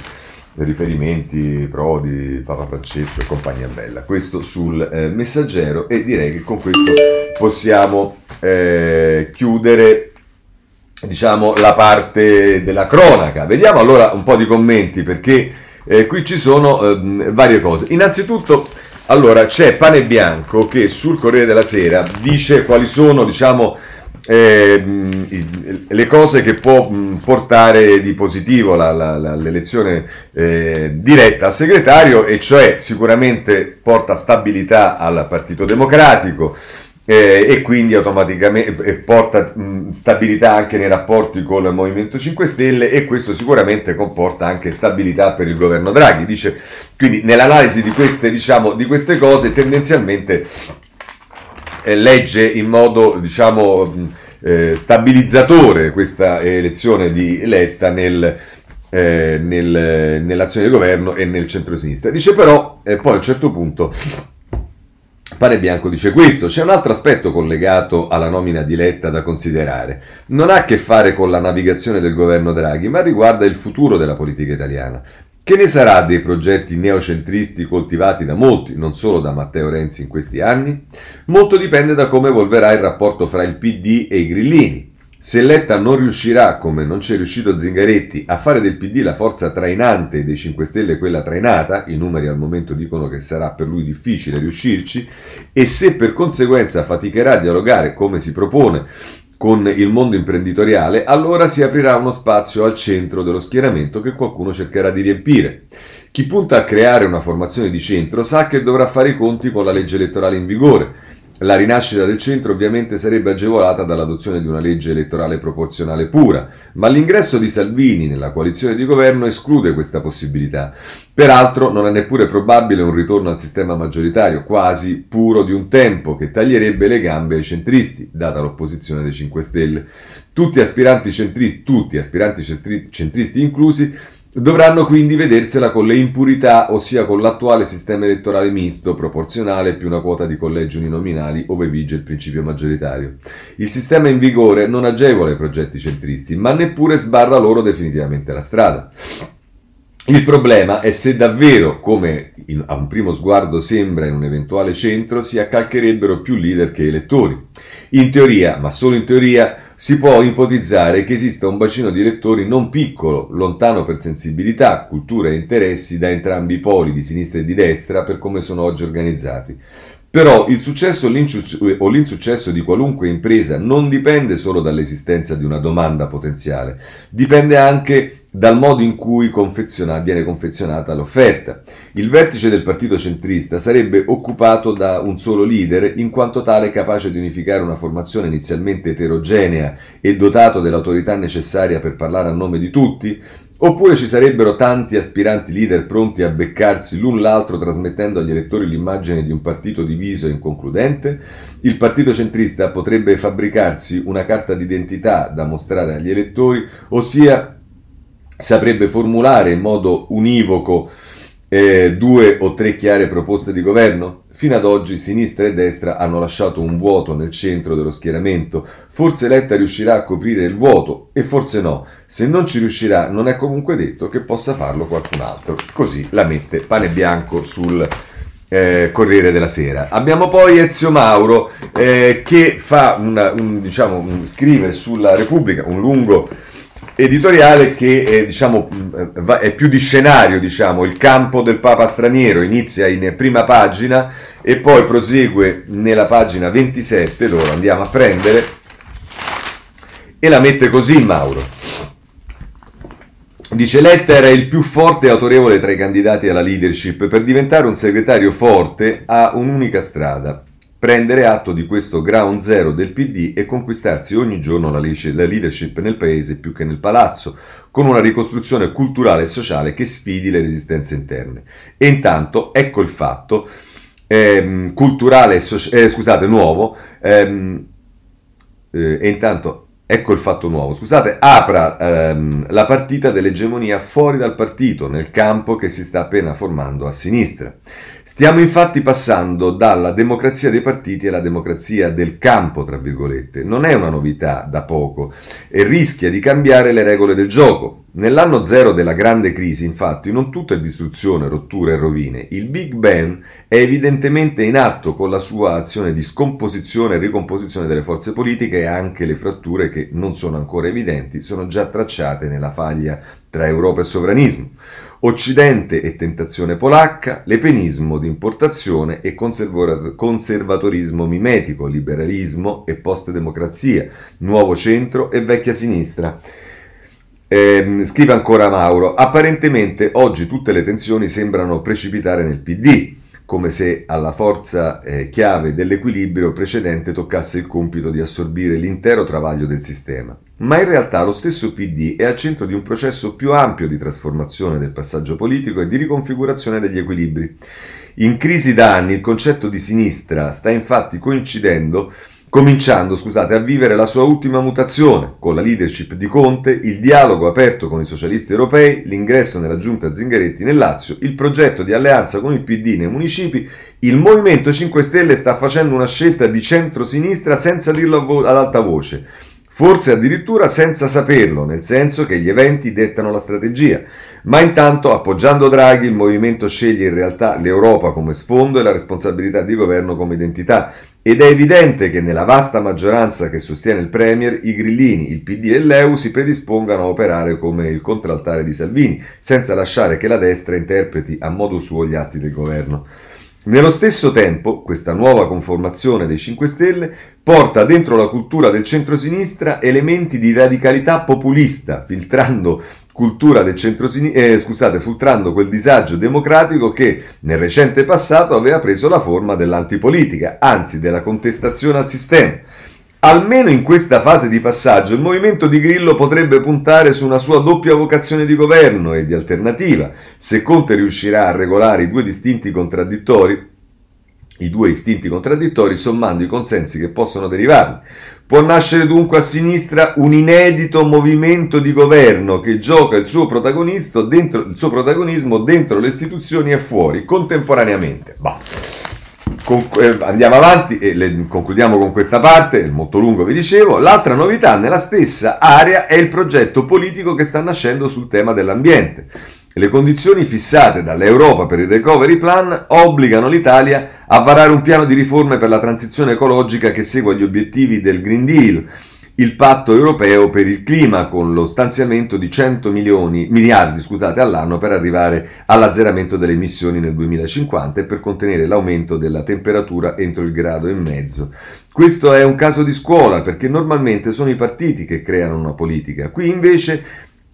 riferimenti Prodi, Papa Francesco e compagnia bella. Questo sul eh, messaggero e direi che con questo possiamo eh, chiudere diciamo la parte della cronaca. Vediamo allora un po' di commenti perché eh, qui ci sono eh, varie cose. Innanzitutto allora c'è Pane Bianco che sul Corriere della Sera dice quali sono diciamo eh, le cose che può portare di positivo la, la, la, l'elezione eh, diretta al segretario e cioè sicuramente porta stabilità al Partito Democratico eh, e quindi automaticamente porta mh, stabilità anche nei rapporti con il Movimento 5 Stelle e questo sicuramente comporta anche stabilità per il governo Draghi. Dice, quindi nell'analisi di queste, diciamo, di queste cose tendenzialmente eh, legge in modo diciamo, eh, stabilizzatore questa elezione di Letta nel, eh, nel, nell'azione di governo e nel centro-sinistra. Dice però, eh, poi a un certo punto, Pane Bianco dice questo, c'è un altro aspetto collegato alla nomina di Letta da considerare. Non ha a che fare con la navigazione del governo Draghi, ma riguarda il futuro della politica italiana. Che ne sarà dei progetti neocentristi coltivati da molti, non solo da Matteo Renzi in questi anni? Molto dipende da come evolverà il rapporto fra il PD e i grillini. Se Letta non riuscirà, come non c'è riuscito Zingaretti, a fare del PD la forza trainante dei 5 Stelle quella trainata, i numeri al momento dicono che sarà per lui difficile riuscirci, e se per conseguenza faticherà a dialogare come si propone con il mondo imprenditoriale, allora si aprirà uno spazio al centro dello schieramento che qualcuno cercherà di riempire. Chi punta a creare una formazione di centro sa che dovrà fare i conti con la legge elettorale in vigore la rinascita del centro ovviamente sarebbe agevolata dall'adozione di una legge elettorale proporzionale pura, ma l'ingresso di Salvini nella coalizione di governo esclude questa possibilità. Peraltro non è neppure probabile un ritorno al sistema maggioritario, quasi puro di un tempo, che taglierebbe le gambe ai centristi, data l'opposizione dei 5 Stelle. Tutti aspiranti centristi, tutti aspiranti centristi inclusi, Dovranno quindi vedersela con le impurità, ossia con l'attuale sistema elettorale misto, proporzionale più una quota di collegi uninominali ove vige il principio maggioritario. Il sistema in vigore non agevola i progetti centristi, ma neppure sbarra loro definitivamente la strada. Il problema è se davvero, come in, a un primo sguardo sembra in un eventuale centro, si accalcherebbero più leader che elettori. In teoria, ma solo in teoria, si può ipotizzare che esista un bacino di elettori non piccolo, lontano per sensibilità, cultura e interessi da entrambi i poli di sinistra e di destra per come sono oggi organizzati. Però il successo o l'insuccesso di qualunque impresa non dipende solo dall'esistenza di una domanda potenziale, dipende anche dal modo in cui confeziona, viene confezionata l'offerta. Il vertice del partito centrista sarebbe occupato da un solo leader, in quanto tale capace di unificare una formazione inizialmente eterogenea e dotato dell'autorità necessaria per parlare a nome di tutti? Oppure ci sarebbero tanti aspiranti leader pronti a beccarsi l'un l'altro trasmettendo agli elettori l'immagine di un partito diviso e inconcludente? Il partito centrista potrebbe fabbricarsi una carta d'identità da mostrare agli elettori, ossia saprebbe formulare in modo univoco eh, due o tre chiare proposte di governo? Fino ad oggi sinistra e destra hanno lasciato un vuoto nel centro dello schieramento. Forse Letta riuscirà a coprire il vuoto e forse no. Se non ci riuscirà non è comunque detto che possa farlo qualcun altro. Così la mette pane bianco sul eh, Corriere della Sera. Abbiamo poi Ezio Mauro eh, che una, un, diciamo, un, scrive sulla Repubblica un lungo editoriale che è, diciamo, è più di scenario, diciamo, il campo del Papa straniero inizia in prima pagina e poi prosegue nella pagina 27, dove andiamo a prendere, e la mette così Mauro. Dice Letta era il più forte e autorevole tra i candidati alla leadership. Per diventare un segretario forte ha un'unica strada, prendere atto di questo ground zero del PD e conquistarsi ogni giorno la, leadership nel paese più che nel palazzo, con una ricostruzione culturale e sociale che sfidi le resistenze interne. E intanto ecco il fatto ehm, culturale, so- eh, scusate, nuovo, ehm, eh, e intanto Ecco il fatto nuovo, scusate, apra ehm, la partita dell'egemonia fuori dal partito, nel campo che si sta appena formando a sinistra. Stiamo infatti passando dalla democrazia dei partiti alla democrazia del campo, tra virgolette. Non è una novità da poco e rischia di cambiare le regole del gioco. Nell'anno zero della grande crisi, infatti, non tutto è distruzione, rottura e rovine. Il Big Bang è evidentemente in atto con la sua azione di scomposizione e ricomposizione delle forze politiche e anche le fratture che non sono ancora evidenti sono già tracciate nella faglia tra Europa e sovranismo. Occidente e tentazione polacca, lepenismo di importazione e conservatorismo mimetico, liberalismo e post-democrazia, nuovo centro e vecchia sinistra. Eh, scrive ancora Mauro, apparentemente oggi tutte le tensioni sembrano precipitare nel PD, come se alla forza eh, chiave dell'equilibrio precedente toccasse il compito di assorbire l'intero travaglio del sistema. Ma in realtà lo stesso PD è al centro di un processo più ampio di trasformazione del passaggio politico e di riconfigurazione degli equilibri. In crisi da anni il concetto di sinistra sta infatti coincidendo cominciando scusate, a vivere la sua ultima mutazione con la leadership di Conte, il dialogo aperto con i socialisti europei, l'ingresso nella giunta Zingaretti nel Lazio, il progetto di alleanza con il PD nei municipi, il Movimento 5 Stelle sta facendo una scelta di centro-sinistra senza dirlo ad alta voce. Forse addirittura senza saperlo, nel senso che gli eventi dettano la strategia. Ma intanto, appoggiando Draghi, il movimento sceglie in realtà l'Europa come sfondo e la responsabilità di governo come identità. Ed è evidente che nella vasta maggioranza che sostiene il Premier, i grillini, il PD e l'EU si predispongano a operare come il contraltare di Salvini, senza lasciare che la destra interpreti a modo suo gli atti del governo. Nello stesso tempo, questa nuova conformazione dei 5 Stelle porta dentro la cultura del centrosinistra elementi di radicalità populista, filtrando cultura del eh, scusate, filtrando quel disagio democratico che nel recente passato aveva preso la forma dell'antipolitica, anzi della contestazione al sistema. Almeno in questa fase di passaggio il movimento di Grillo potrebbe puntare su una sua doppia vocazione di governo e di alternativa. Se Conte riuscirà a regolare i due distinti contraddittori, i due istinti contraddittori sommando i consensi che possono derivarne. Può nascere dunque a sinistra un inedito movimento di governo che gioca il suo, dentro, il suo protagonismo dentro le istituzioni e fuori, contemporaneamente. Bah. Con, eh, andiamo avanti e le, concludiamo con questa parte, molto lungo vi dicevo. L'altra novità nella stessa area è il progetto politico che sta nascendo sul tema dell'ambiente. Le condizioni fissate dall'Europa per il recovery plan obbligano l'Italia a varare un piano di riforme per la transizione ecologica che segua gli obiettivi del Green Deal il patto europeo per il clima con lo stanziamento di 100 milioni, miliardi scusate, all'anno per arrivare all'azzeramento delle emissioni nel 2050 e per contenere l'aumento della temperatura entro il grado e mezzo. Questo è un caso di scuola perché normalmente sono i partiti che creano una politica. Qui invece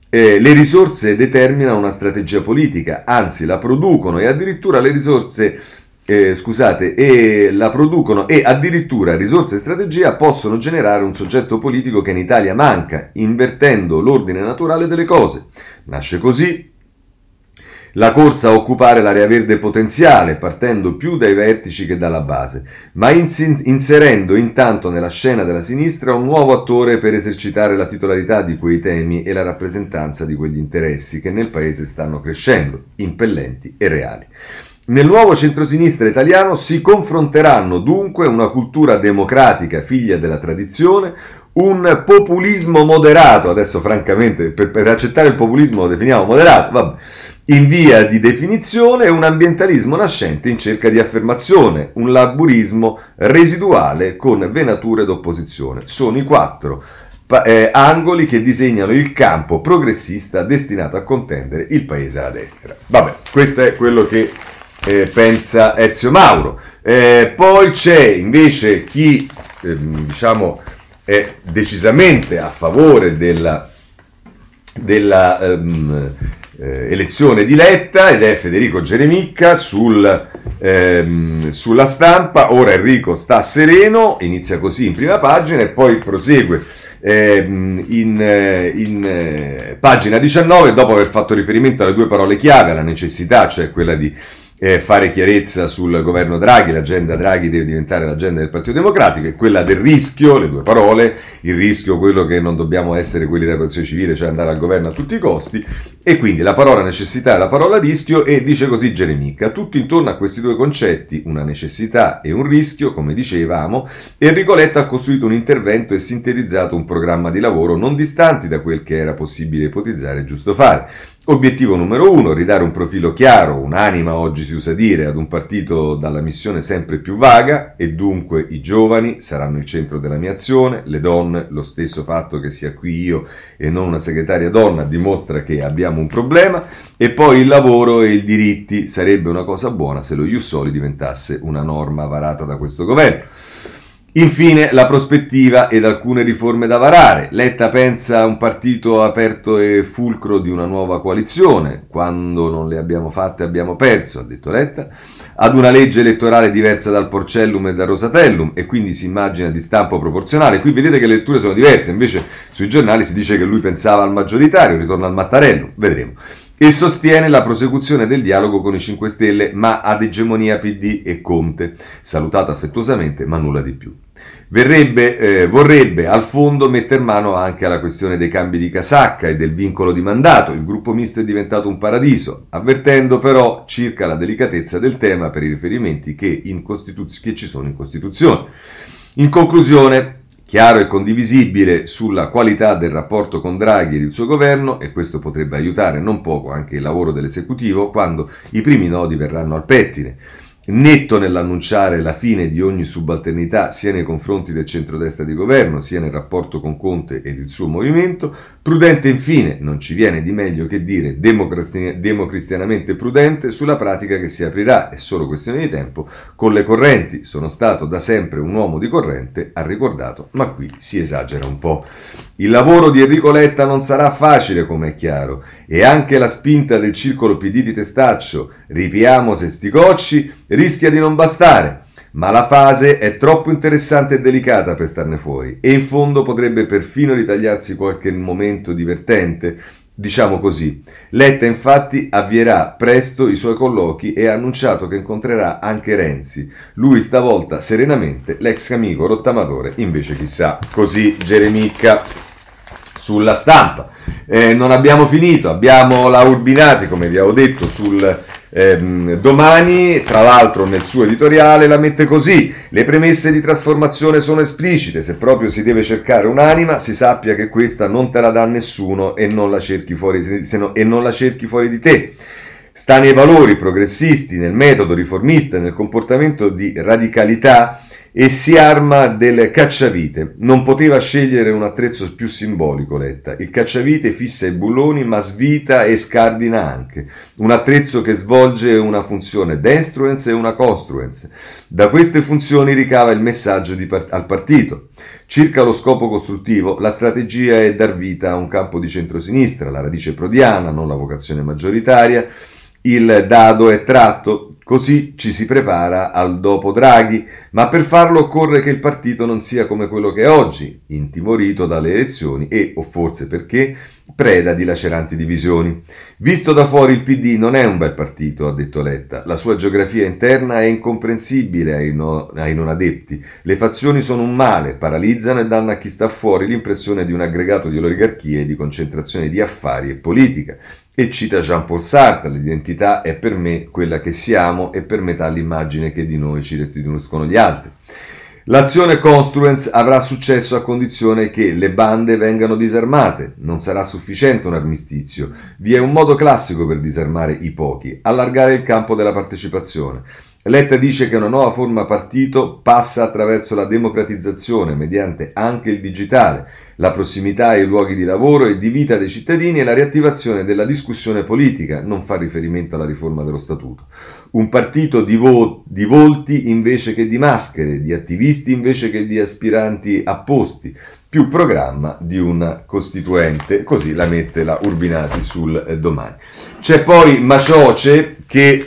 eh, le risorse determinano una strategia politica, anzi la producono e addirittura le risorse eh, scusate, e la producono e addirittura risorse e strategia possono generare un soggetto politico che in Italia manca, invertendo l'ordine naturale delle cose. Nasce così la corsa a occupare l'area verde potenziale, partendo più dai vertici che dalla base, ma inserendo intanto nella scena della sinistra un nuovo attore per esercitare la titolarità di quei temi e la rappresentanza di quegli interessi che nel Paese stanno crescendo, impellenti e reali. Nel nuovo centrosinistra italiano si confronteranno dunque una cultura democratica figlia della tradizione, un populismo moderato, adesso francamente per, per accettare il populismo lo definiamo moderato, vabbè, in via di definizione e un ambientalismo nascente in cerca di affermazione, un laburismo residuale con venature d'opposizione. Sono i quattro eh, angoli che disegnano il campo progressista destinato a contendere il paese alla destra. Vabbè, questo è quello che eh, pensa Ezio Mauro. Eh, poi c'è invece chi ehm, diciamo è decisamente a favore della, della ehm, eh, elezione di Letta ed è Federico Geremicca sul, ehm, sulla stampa. Ora Enrico sta sereno, inizia così in prima pagina e poi prosegue ehm, in, eh, in eh, pagina 19 dopo aver fatto riferimento alle due parole chiave, alla necessità, cioè quella di eh, fare chiarezza sul governo Draghi, l'agenda Draghi deve diventare l'agenda del Partito Democratico e quella del rischio, le due parole, il rischio quello che non dobbiamo essere quelli della protezione civile, cioè andare al governo a tutti i costi e quindi la parola necessità e la parola rischio e dice così Geremica, tutto intorno a questi due concetti, una necessità e un rischio, come dicevamo, Enrico Letta ha costruito un intervento e sintetizzato un programma di lavoro non distanti da quel che era possibile ipotizzare e giusto fare. Obiettivo numero uno, ridare un profilo chiaro, un'anima oggi si usa dire, ad un partito dalla missione sempre più vaga e dunque i giovani saranno il centro della mia azione, le donne, lo stesso fatto che sia qui io e non una segretaria donna dimostra che abbiamo un problema e poi il lavoro e i diritti sarebbe una cosa buona se lo Ius Soli diventasse una norma varata da questo governo. Infine la prospettiva ed alcune riforme da varare. Letta pensa a un partito aperto e fulcro di una nuova coalizione. Quando non le abbiamo fatte abbiamo perso, ha detto Letta. Ad una legge elettorale diversa dal Porcellum e dal Rosatellum e quindi si immagina di stampo proporzionale. Qui vedete che le letture sono diverse, invece sui giornali si dice che lui pensava al maggioritario, ritorna al Mattarello, vedremo e sostiene la prosecuzione del dialogo con i 5 Stelle, ma ad egemonia PD e Conte, salutato affettuosamente, ma nulla di più. Verrebbe, eh, vorrebbe al fondo metter mano anche alla questione dei cambi di casacca e del vincolo di mandato. Il gruppo misto è diventato un paradiso, avvertendo però circa la delicatezza del tema per i riferimenti che, Costituz- che ci sono in Costituzione. In conclusione, chiaro e condivisibile sulla qualità del rapporto con Draghi ed il suo governo e questo potrebbe aiutare non poco anche il lavoro dell'esecutivo quando i primi nodi verranno al pettine netto nell'annunciare la fine di ogni subalternità sia nei confronti del centrodestra di governo sia nel rapporto con Conte ed il suo movimento, prudente infine, non ci viene di meglio che dire democristianamente prudente sulla pratica che si aprirà, è solo questione di tempo, con le correnti. Sono stato da sempre un uomo di corrente, ha ricordato, ma qui si esagera un po'. Il lavoro di Enrico Letta non sarà facile, come è chiaro, e anche la spinta del circolo PD di Testaccio, ripiamo se sti cocci, rischia di non bastare. ma la fase è troppo interessante e delicata per starne fuori e in fondo potrebbe perfino ritagliarsi qualche momento divertente. Diciamo così, Letta infatti avvierà presto i suoi colloqui e ha annunciato che incontrerà anche Renzi. Lui stavolta serenamente, l'ex amico rottamatore invece chissà. Così Geremicca sulla stampa. Eh, non abbiamo finito, abbiamo la Urbinati, come vi avevo detto, sul ehm, domani, tra l'altro nel suo editoriale la mette così, le premesse di trasformazione sono esplicite, se proprio si deve cercare un'anima, si sappia che questa non te la dà nessuno e non la cerchi fuori, no, e non la cerchi fuori di te. Sta nei valori progressisti, nel metodo riformista, nel comportamento di radicalità e si arma del cacciavite. Non poteva scegliere un attrezzo più simbolico, Letta. Il cacciavite fissa i bulloni, ma svita e scardina anche. Un attrezzo che svolge una funzione destruence e una construence. Da queste funzioni ricava il messaggio part- al partito. Circa lo scopo costruttivo, la strategia è dar vita a un campo di centrosinistra, la radice prodiana, non la vocazione maggioritaria. Il dado è tratto, Così ci si prepara al dopo Draghi, ma per farlo occorre che il partito non sia come quello che è oggi, intimorito dalle elezioni e, o forse perché, preda di laceranti divisioni. Visto da fuori il PD non è un bel partito, ha detto Letta. La sua geografia interna è incomprensibile ai, no, ai non adepti. Le fazioni sono un male, paralizzano e danno a chi sta fuori l'impressione di un aggregato di oligarchie e di concentrazione di affari e politica. E cita Jean-Paul Sartre, l'identità è per me quella che siamo e per metà l'immagine che di noi ci restituiscono gli altri. L'azione Construence avrà successo a condizione che le bande vengano disarmate. Non sarà sufficiente un armistizio. Vi è un modo classico per disarmare i pochi, allargare il campo della partecipazione. Letta dice che una nuova forma partito passa attraverso la democratizzazione mediante anche il digitale, la prossimità ai luoghi di lavoro e di vita dei cittadini e la riattivazione della discussione politica, non fa riferimento alla riforma dello statuto. Un partito di, vo- di volti invece che di maschere, di attivisti invece che di aspiranti a posti, più programma di un costituente, così la mette la Urbinati sul eh, domani. C'è poi Macioce che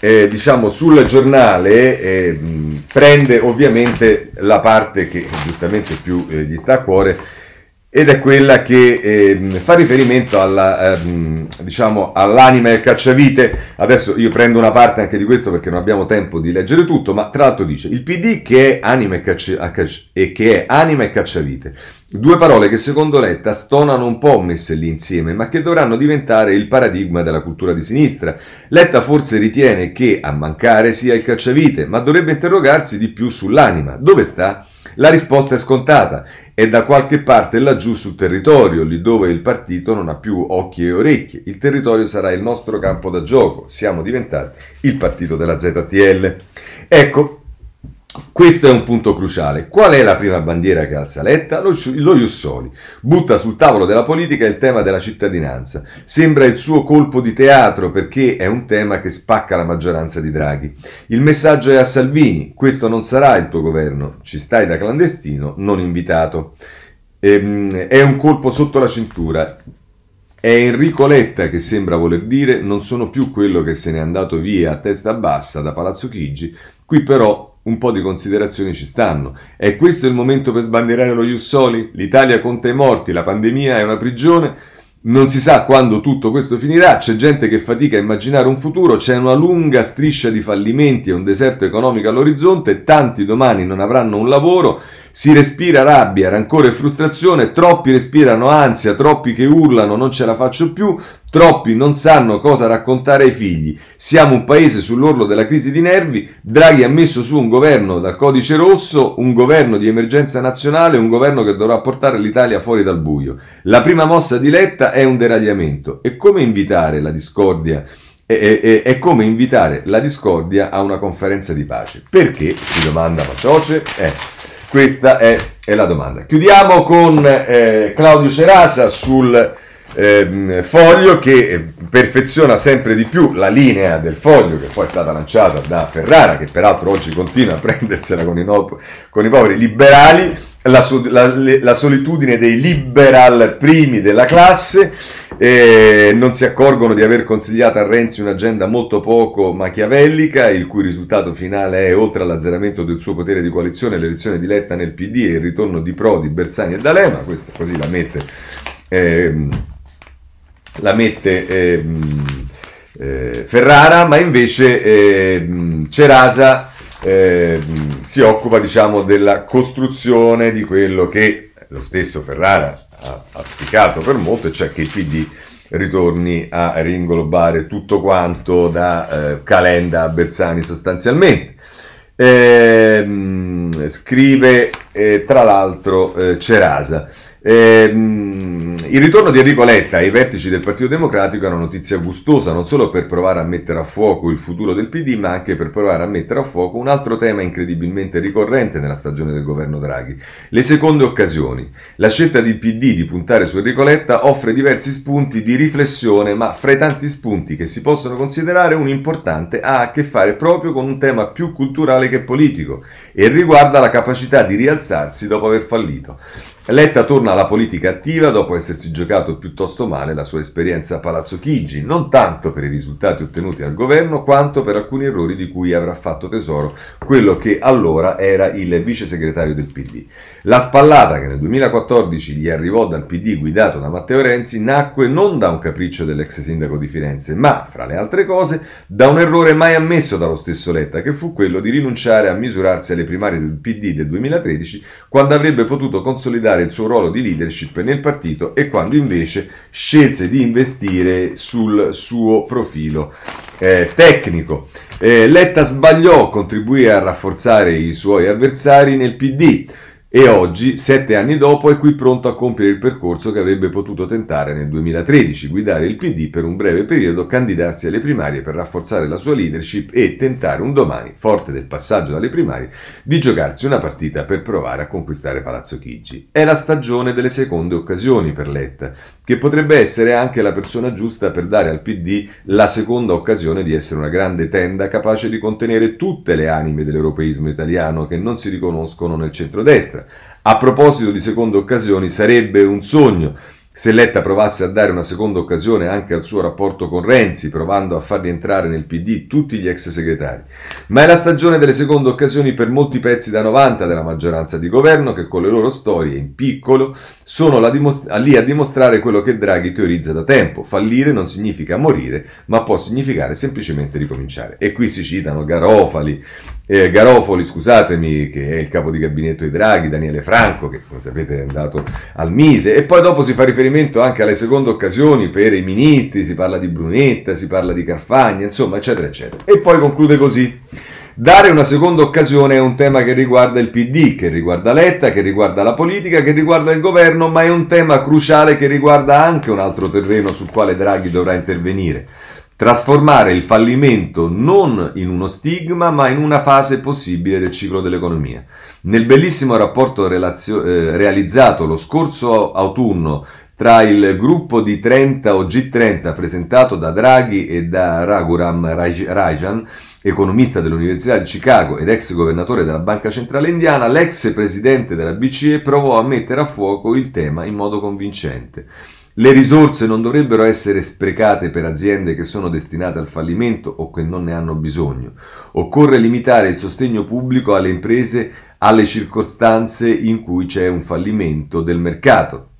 eh, diciamo sul giornale eh, prende ovviamente la parte che giustamente più eh, gli sta a cuore ed è quella che eh, fa riferimento alla, ehm, diciamo, all'anima e al cacciavite. Adesso io prendo una parte anche di questo perché non abbiamo tempo di leggere tutto, ma tra l'altro dice il PD che è anima e, caccia, e, che è anima e cacciavite. Due parole che secondo Letta stonano un po' messe lì insieme, ma che dovranno diventare il paradigma della cultura di sinistra. Letta forse ritiene che a mancare sia il cacciavite, ma dovrebbe interrogarsi di più sull'anima. Dove sta? La risposta è scontata, è da qualche parte laggiù sul territorio, lì dove il partito non ha più occhi e orecchie. Il territorio sarà il nostro campo da gioco, siamo diventati il partito della ZTL. Ecco, questo è un punto cruciale. Qual è la prima bandiera che alza Letta? Lo, lo Jussoli. Butta sul tavolo della politica il tema della cittadinanza. Sembra il suo colpo di teatro perché è un tema che spacca la maggioranza di Draghi. Il messaggio è a Salvini. Questo non sarà il tuo governo. Ci stai da clandestino, non invitato. Ehm, è un colpo sotto la cintura. È Enrico Letta che sembra voler dire non sono più quello che se n'è andato via a testa bassa da Palazzo Chigi, qui però un po' di considerazioni ci stanno. È questo il momento per sbandierare lo Jussoli? L'Italia conta i morti, la pandemia è una prigione? Non si sa quando tutto questo finirà, c'è gente che fatica a immaginare un futuro, c'è una lunga striscia di fallimenti e un deserto economico all'orizzonte, tanti domani non avranno un lavoro, si respira rabbia, rancore e frustrazione, troppi respirano ansia, troppi che urlano non ce la faccio più, Troppi non sanno cosa raccontare ai figli. Siamo un paese sull'orlo della crisi di nervi. Draghi ha messo su un governo dal codice rosso, un governo di emergenza nazionale, un governo che dovrà portare l'Italia fuori dal buio. La prima mossa di Letta è un deragliamento. E come invitare la discordia? È, è, è, come invitare la discordia a una conferenza di pace. Perché? Si domanda Macioce. Eh, questa è, è, la domanda. Chiudiamo con eh, Claudio Cerasa sul eh, foglio che perfeziona sempre di più la linea del foglio che poi è stata lanciata da Ferrara, che peraltro oggi continua a prendersela con i, no, con i poveri liberali, la, la, la, solitudine dei liberal primi della classe, E non si accorgono di aver consigliato a Renzi un'agenda molto poco machiavellica, il cui risultato finale è, oltre all'azzeramento del suo potere di coalizione, l'elezione di Letta nel PD e il ritorno di Prodi, Bersani e D'Alema. Questa così la mette, eh, la mette eh, eh, Ferrara, ma invece ehm, Cerasa ehm, si occupa diciamo, della costruzione di quello che lo stesso Ferrara ha auspicato per molto, cioè che il PD ritorni a ringlobare tutto quanto da eh, Calenda a Bersani sostanzialmente. Eh, scrive eh, tra l'altro eh, Cerasa. Ehm, il ritorno di Enrico Letta ai vertici del Partito Democratico è una notizia gustosa, non solo per provare a mettere a fuoco il futuro del PD, ma anche per provare a mettere a fuoco un altro tema incredibilmente ricorrente nella stagione del governo Draghi, le seconde occasioni. La scelta del PD di puntare su Enrico Letta offre diversi spunti di riflessione, ma fra i tanti spunti che si possono considerare, un importante ha a che fare proprio con un tema più culturale che politico e riguarda la capacità di rialzarsi dopo aver fallito. Letta torna alla politica attiva dopo essersi giocato piuttosto male la sua esperienza a Palazzo Chigi, non tanto per i risultati ottenuti al governo, quanto per alcuni errori di cui avrà fatto tesoro quello che allora era il vice segretario del PD. La spallata che nel 2014 gli arrivò dal PD guidato da Matteo Renzi nacque non da un capriccio dell'ex sindaco di Firenze, ma, fra le altre cose, da un errore mai ammesso dallo stesso Letta, che fu quello di rinunciare a misurarsi alle primarie del PD del 2013, quando avrebbe potuto consolidare il suo ruolo di leadership nel partito e quando invece scelse di investire sul suo profilo eh, tecnico. Eh, Letta sbagliò, contribuì a rafforzare i suoi avversari nel PD e oggi, sette anni dopo, è qui pronto a compiere il percorso che avrebbe potuto tentare nel 2013, guidare il PD per un breve periodo, candidarsi alle primarie per rafforzare la sua leadership e tentare un domani, forte del passaggio dalle primarie, di giocarsi una partita per provare a conquistare Palazzo Chigi. È la stagione delle seconde occasioni per Letta, che potrebbe essere anche la persona giusta per dare al PD la seconda occasione di essere una grande tenda capace di contenere tutte le anime dell'europeismo italiano che non si riconoscono nel centrodestra a proposito di seconde occasioni, sarebbe un sogno se Letta provasse a dare una seconda occasione anche al suo rapporto con Renzi, provando a farli entrare nel PD tutti gli ex segretari. Ma è la stagione delle seconde occasioni per molti pezzi da 90 della maggioranza di governo che con le loro storie in piccolo sono lì a dimostrare quello che Draghi teorizza da tempo. Fallire non significa morire, ma può significare semplicemente ricominciare. E qui si citano Garofali, eh, Garofoli, scusatemi, che è il capo di gabinetto di Draghi, Daniele Franco, che come sapete è andato al Mise, e poi dopo si fa riferimento anche alle seconde occasioni per i ministri, si parla di Brunetta, si parla di Carfagna, insomma, eccetera, eccetera. E poi conclude così. Dare una seconda occasione è un tema che riguarda il PD, che riguarda Letta, che riguarda la politica, che riguarda il governo, ma è un tema cruciale che riguarda anche un altro terreno sul quale Draghi dovrà intervenire. Trasformare il fallimento non in uno stigma, ma in una fase possibile del ciclo dell'economia. Nel bellissimo rapporto relazio- eh, realizzato lo scorso autunno tra il gruppo di 30 o G30 presentato da Draghi e da Raghuram Rajan, economista dell'Università di Chicago ed ex governatore della Banca Centrale Indiana, l'ex presidente della BCE provò a mettere a fuoco il tema in modo convincente. Le risorse non dovrebbero essere sprecate per aziende che sono destinate al fallimento o che non ne hanno bisogno. Occorre limitare il sostegno pubblico alle imprese alle circostanze in cui c'è un fallimento del mercato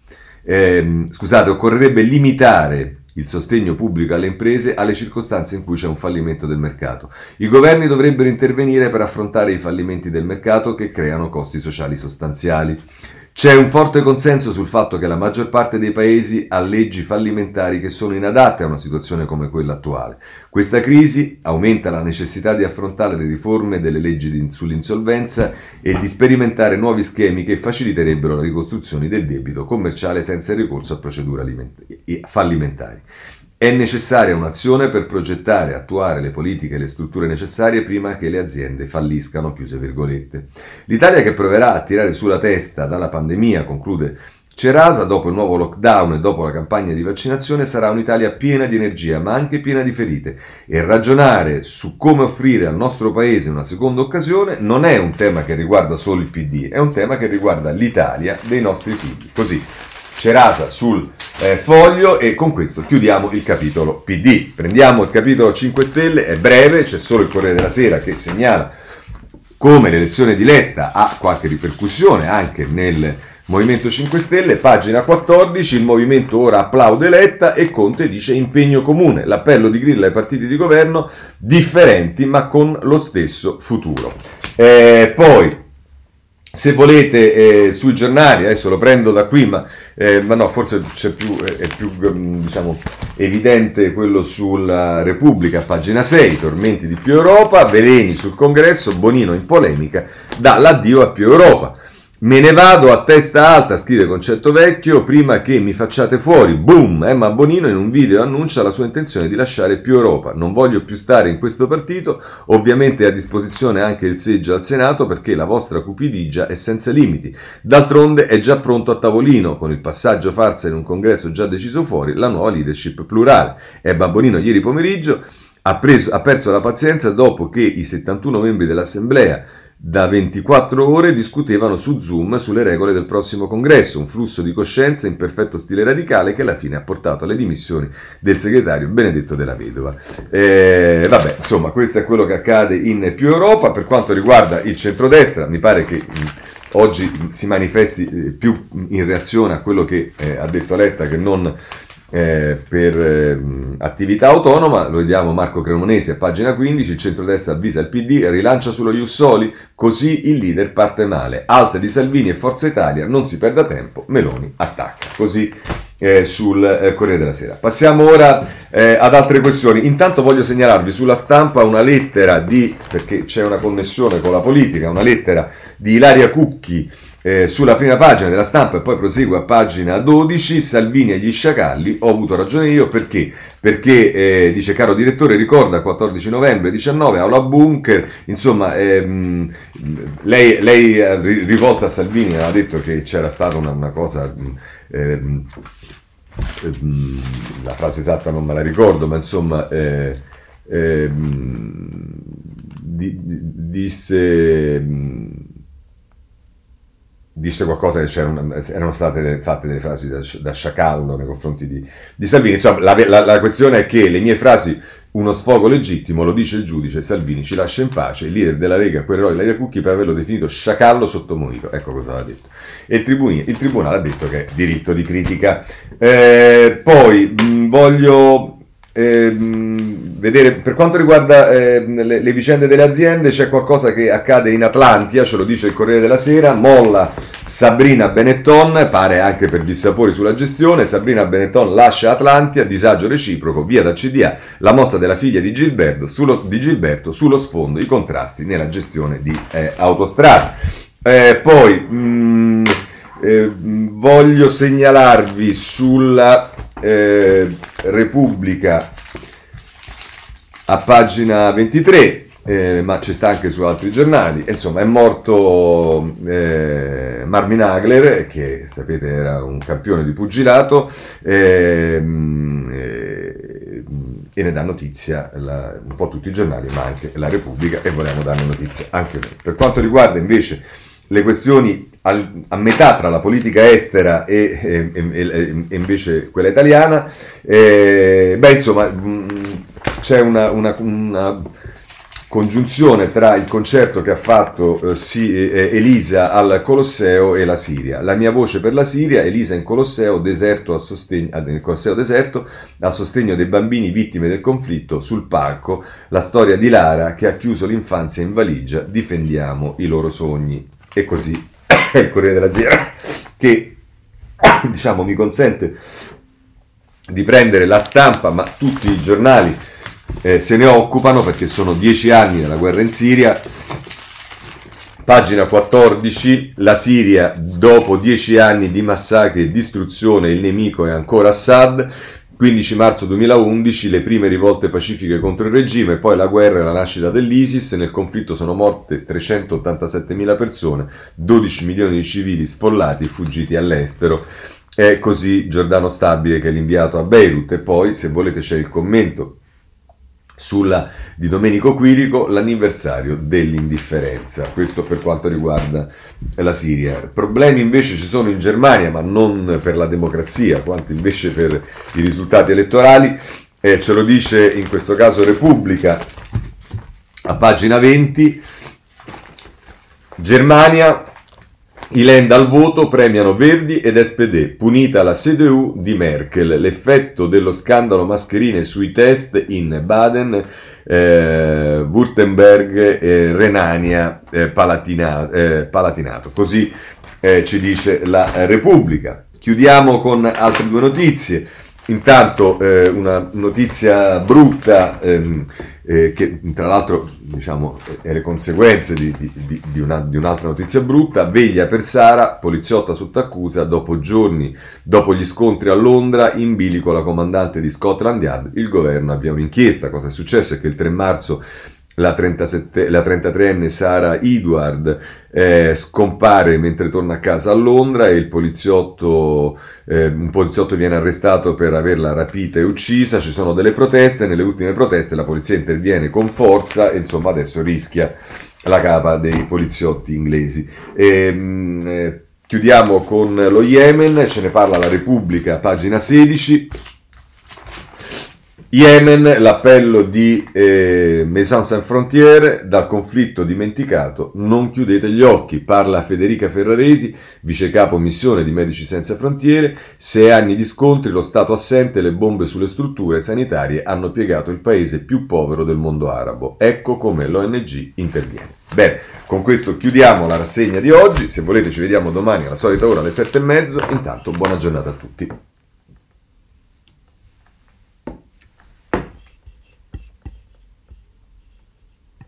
eh, scusate, occorrerebbe limitare il sostegno pubblico alle imprese alle circostanze in cui c'è un fallimento del mercato. I governi dovrebbero intervenire per affrontare i fallimenti del mercato che creano costi sociali sostanziali. C'è un forte consenso sul fatto che la maggior parte dei paesi ha leggi fallimentari che sono inadatte a una situazione come quella attuale. Questa crisi aumenta la necessità di affrontare le riforme delle leggi sull'insolvenza e di sperimentare nuovi schemi che faciliterebbero la ricostruzione del debito commerciale senza ricorso a procedure fallimentari. È necessaria un'azione per progettare e attuare le politiche e le strutture necessarie prima che le aziende falliscano. L'Italia che proverà a tirare su la testa dalla pandemia, conclude Cerasa, dopo il nuovo lockdown e dopo la campagna di vaccinazione, sarà un'Italia piena di energia, ma anche piena di ferite. E ragionare su come offrire al nostro paese una seconda occasione non è un tema che riguarda solo il PD, è un tema che riguarda l'Italia dei nostri figli. Così, Cerasa sul eh, foglio e con questo chiudiamo il capitolo PD. Prendiamo il capitolo 5 Stelle, è breve, c'è solo il Corriere della Sera che segnala come l'elezione di Letta ha qualche ripercussione anche nel Movimento 5 Stelle, pagina 14, il movimento ora applaude Letta e Conte dice impegno comune, l'appello di Grillo ai partiti di governo differenti ma con lo stesso futuro. Eh, poi se volete eh, sui giornali, adesso lo prendo da qui, ma, eh, ma no, forse più, è più mm, diciamo, evidente quello sulla Repubblica, pagina 6, tormenti di più Europa, veleni sul congresso, Bonino in polemica, dà l'addio a più Europa. Me ne vado a testa alta, scrive Concetto Vecchio, prima che mi facciate fuori. Boom! Emma Bonino in un video annuncia la sua intenzione di lasciare più Europa. Non voglio più stare in questo partito, ovviamente è a disposizione anche il seggio al Senato perché la vostra cupidigia è senza limiti. D'altronde è già pronto a tavolino, con il passaggio farsa in un congresso già deciso fuori, la nuova leadership plurale. Emma Bonino ieri pomeriggio ha, preso, ha perso la pazienza dopo che i 71 membri dell'Assemblea da 24 ore discutevano su Zoom sulle regole del prossimo congresso, un flusso di coscienza in perfetto stile radicale che alla fine ha portato alle dimissioni del segretario Benedetto della Vedova. Eh, vabbè, insomma, questo è quello che accade in più Europa. Per quanto riguarda il centrodestra, mi pare che mh, oggi si manifesti eh, più in reazione a quello che eh, ha detto Letta che non eh, per eh, attività autonoma, lo vediamo Marco Cremonesi a pagina 15, il centrodestra avvisa il PD, rilancia sullo Jussoli, così il leader parte male. Alte di Salvini e Forza Italia, non si perda tempo, Meloni attacca. Così eh, sul eh, Corriere della Sera. Passiamo ora eh, ad altre questioni. Intanto voglio segnalarvi sulla stampa una lettera di, perché c'è una connessione con la politica, una lettera di Ilaria Cucchi eh, sulla prima pagina della stampa e poi prosegue a pagina 12, Salvini e gli sciacalli, ho avuto ragione io perché? Perché, eh, dice caro direttore, ricorda 14 novembre 19, aula bunker, insomma, ehm, lei, lei eh, rivolta a Salvini ha detto che c'era stata una, una cosa... Ehm, ehm, la frase esatta non me la ricordo, ma insomma, eh, ehm, di, disse disse qualcosa che erano state fatte delle frasi da, da sciacallo nei confronti di, di Salvini. Insomma, la, la, la, questione è che le mie frasi, uno sfogo legittimo, lo dice il giudice, Salvini ci lascia in pace, il leader della Lega querelò Ilaria Cucchi per averlo definito sciacallo sotto monito. Ecco cosa aveva detto. E il, tribuni, il Tribunale ha detto che è diritto di critica. Eh, poi mh, voglio eh, vedere per quanto riguarda eh, le, le, vicende delle aziende c'è qualcosa che accade in Atlantia ce lo dice il Corriere della Sera molla Sabrina Benetton pare anche per dissapori sulla gestione Sabrina Benetton lascia Atlantia disagio reciproco via da CDA la mossa della figlia di Gilberto sullo, di Gilberto, sullo sfondo i contrasti nella gestione di eh, autostrade. Eh, poi mh, mm, eh, voglio segnalarvi sulla eh, Repubblica a pagina 23, eh, ma ci sta anche su altri giornali. Insomma, è morto eh, Marvin Hagler, che sapete era un campione di pugilato, ehm, eh, e ne dà notizia la, un po' tutti i giornali, ma anche la Repubblica, e vogliamo darne notizia anche noi. Per quanto riguarda invece le questioni al, a metà tra la politica estera e, e, e, e invece quella italiana, eh, beh insomma mh, c'è una, una, una, congiunzione tra il concerto che ha fatto eh, sì, eh, Elisa al Colosseo e la Siria. La mia voce per la Siria, Elisa in Colosseo, deserto a sostegno, nel Colosseo deserto, a sostegno dei bambini vittime del conflitto sul palco, la storia di Lara che ha chiuso l'infanzia in valigia, difendiamo i loro sogni e così il Corriere della Sera che diciamo mi consente di prendere la stampa ma tutti i giornali eh, se ne occupano perché sono dieci anni della guerra in Siria Pagina 14, la Siria dopo dieci anni di massacri e distruzione, il nemico è ancora Assad. 15 marzo 2011 le prime rivolte pacifiche contro il regime, poi la guerra e la nascita dell'ISIS, nel conflitto sono morte 387.000 persone, 12 milioni di civili sfollati fuggiti all'estero. È così Giordano Stabile che è l'inviato a Beirut e poi se volete c'è il commento sulla di Domenico Quirico l'anniversario dell'indifferenza. Questo per quanto riguarda la Siria. Problemi invece ci sono in Germania, ma non per la democrazia, quanto invece per i risultati elettorali. Eh, ce lo dice in questo caso Repubblica a pagina 20. Germania i Land al voto premiano Verdi ed SPD, punita la CDU di Merkel. L'effetto dello scandalo mascherine sui test in Baden, eh, Württemberg e Renania eh, Palatina, eh, Palatinato. Così eh, ci dice la Repubblica. Chiudiamo con altre due notizie. Intanto eh, una notizia brutta ehm, eh, che tra l'altro diciamo, è le conseguenze di, di, di, una, di, un'altra notizia brutta, veglia per Sara, poliziotta sotto accusa, dopo giorni, dopo gli scontri a Londra, in bilico la comandante di Scotland Yard, il governo avvia un'inchiesta, cosa è successo? È che il 3 marzo la, 37, la 33enne Sara Edward eh, scompare mentre torna a casa a Londra e il poliziotto, eh, un poliziotto viene arrestato per averla rapita e uccisa. Ci sono delle proteste, nelle ultime proteste la polizia interviene con forza e insomma adesso rischia la capa dei poliziotti inglesi. E, mh, eh, chiudiamo con lo Yemen, ce ne parla la Repubblica, pagina 16. Yemen, l'appello di eh, Maison Sans Frontiere, dal conflitto dimenticato, non chiudete gli occhi, parla Federica Ferraresi, vice capo missione di Medici Senza Frontiere, sei anni di scontri, lo Stato assente, le bombe sulle strutture sanitarie hanno piegato il paese più povero del mondo arabo. Ecco come l'ONG interviene. Bene, con questo chiudiamo la rassegna di oggi, se volete ci vediamo domani alla solita ora alle sette e mezzo, intanto buona giornata a tutti.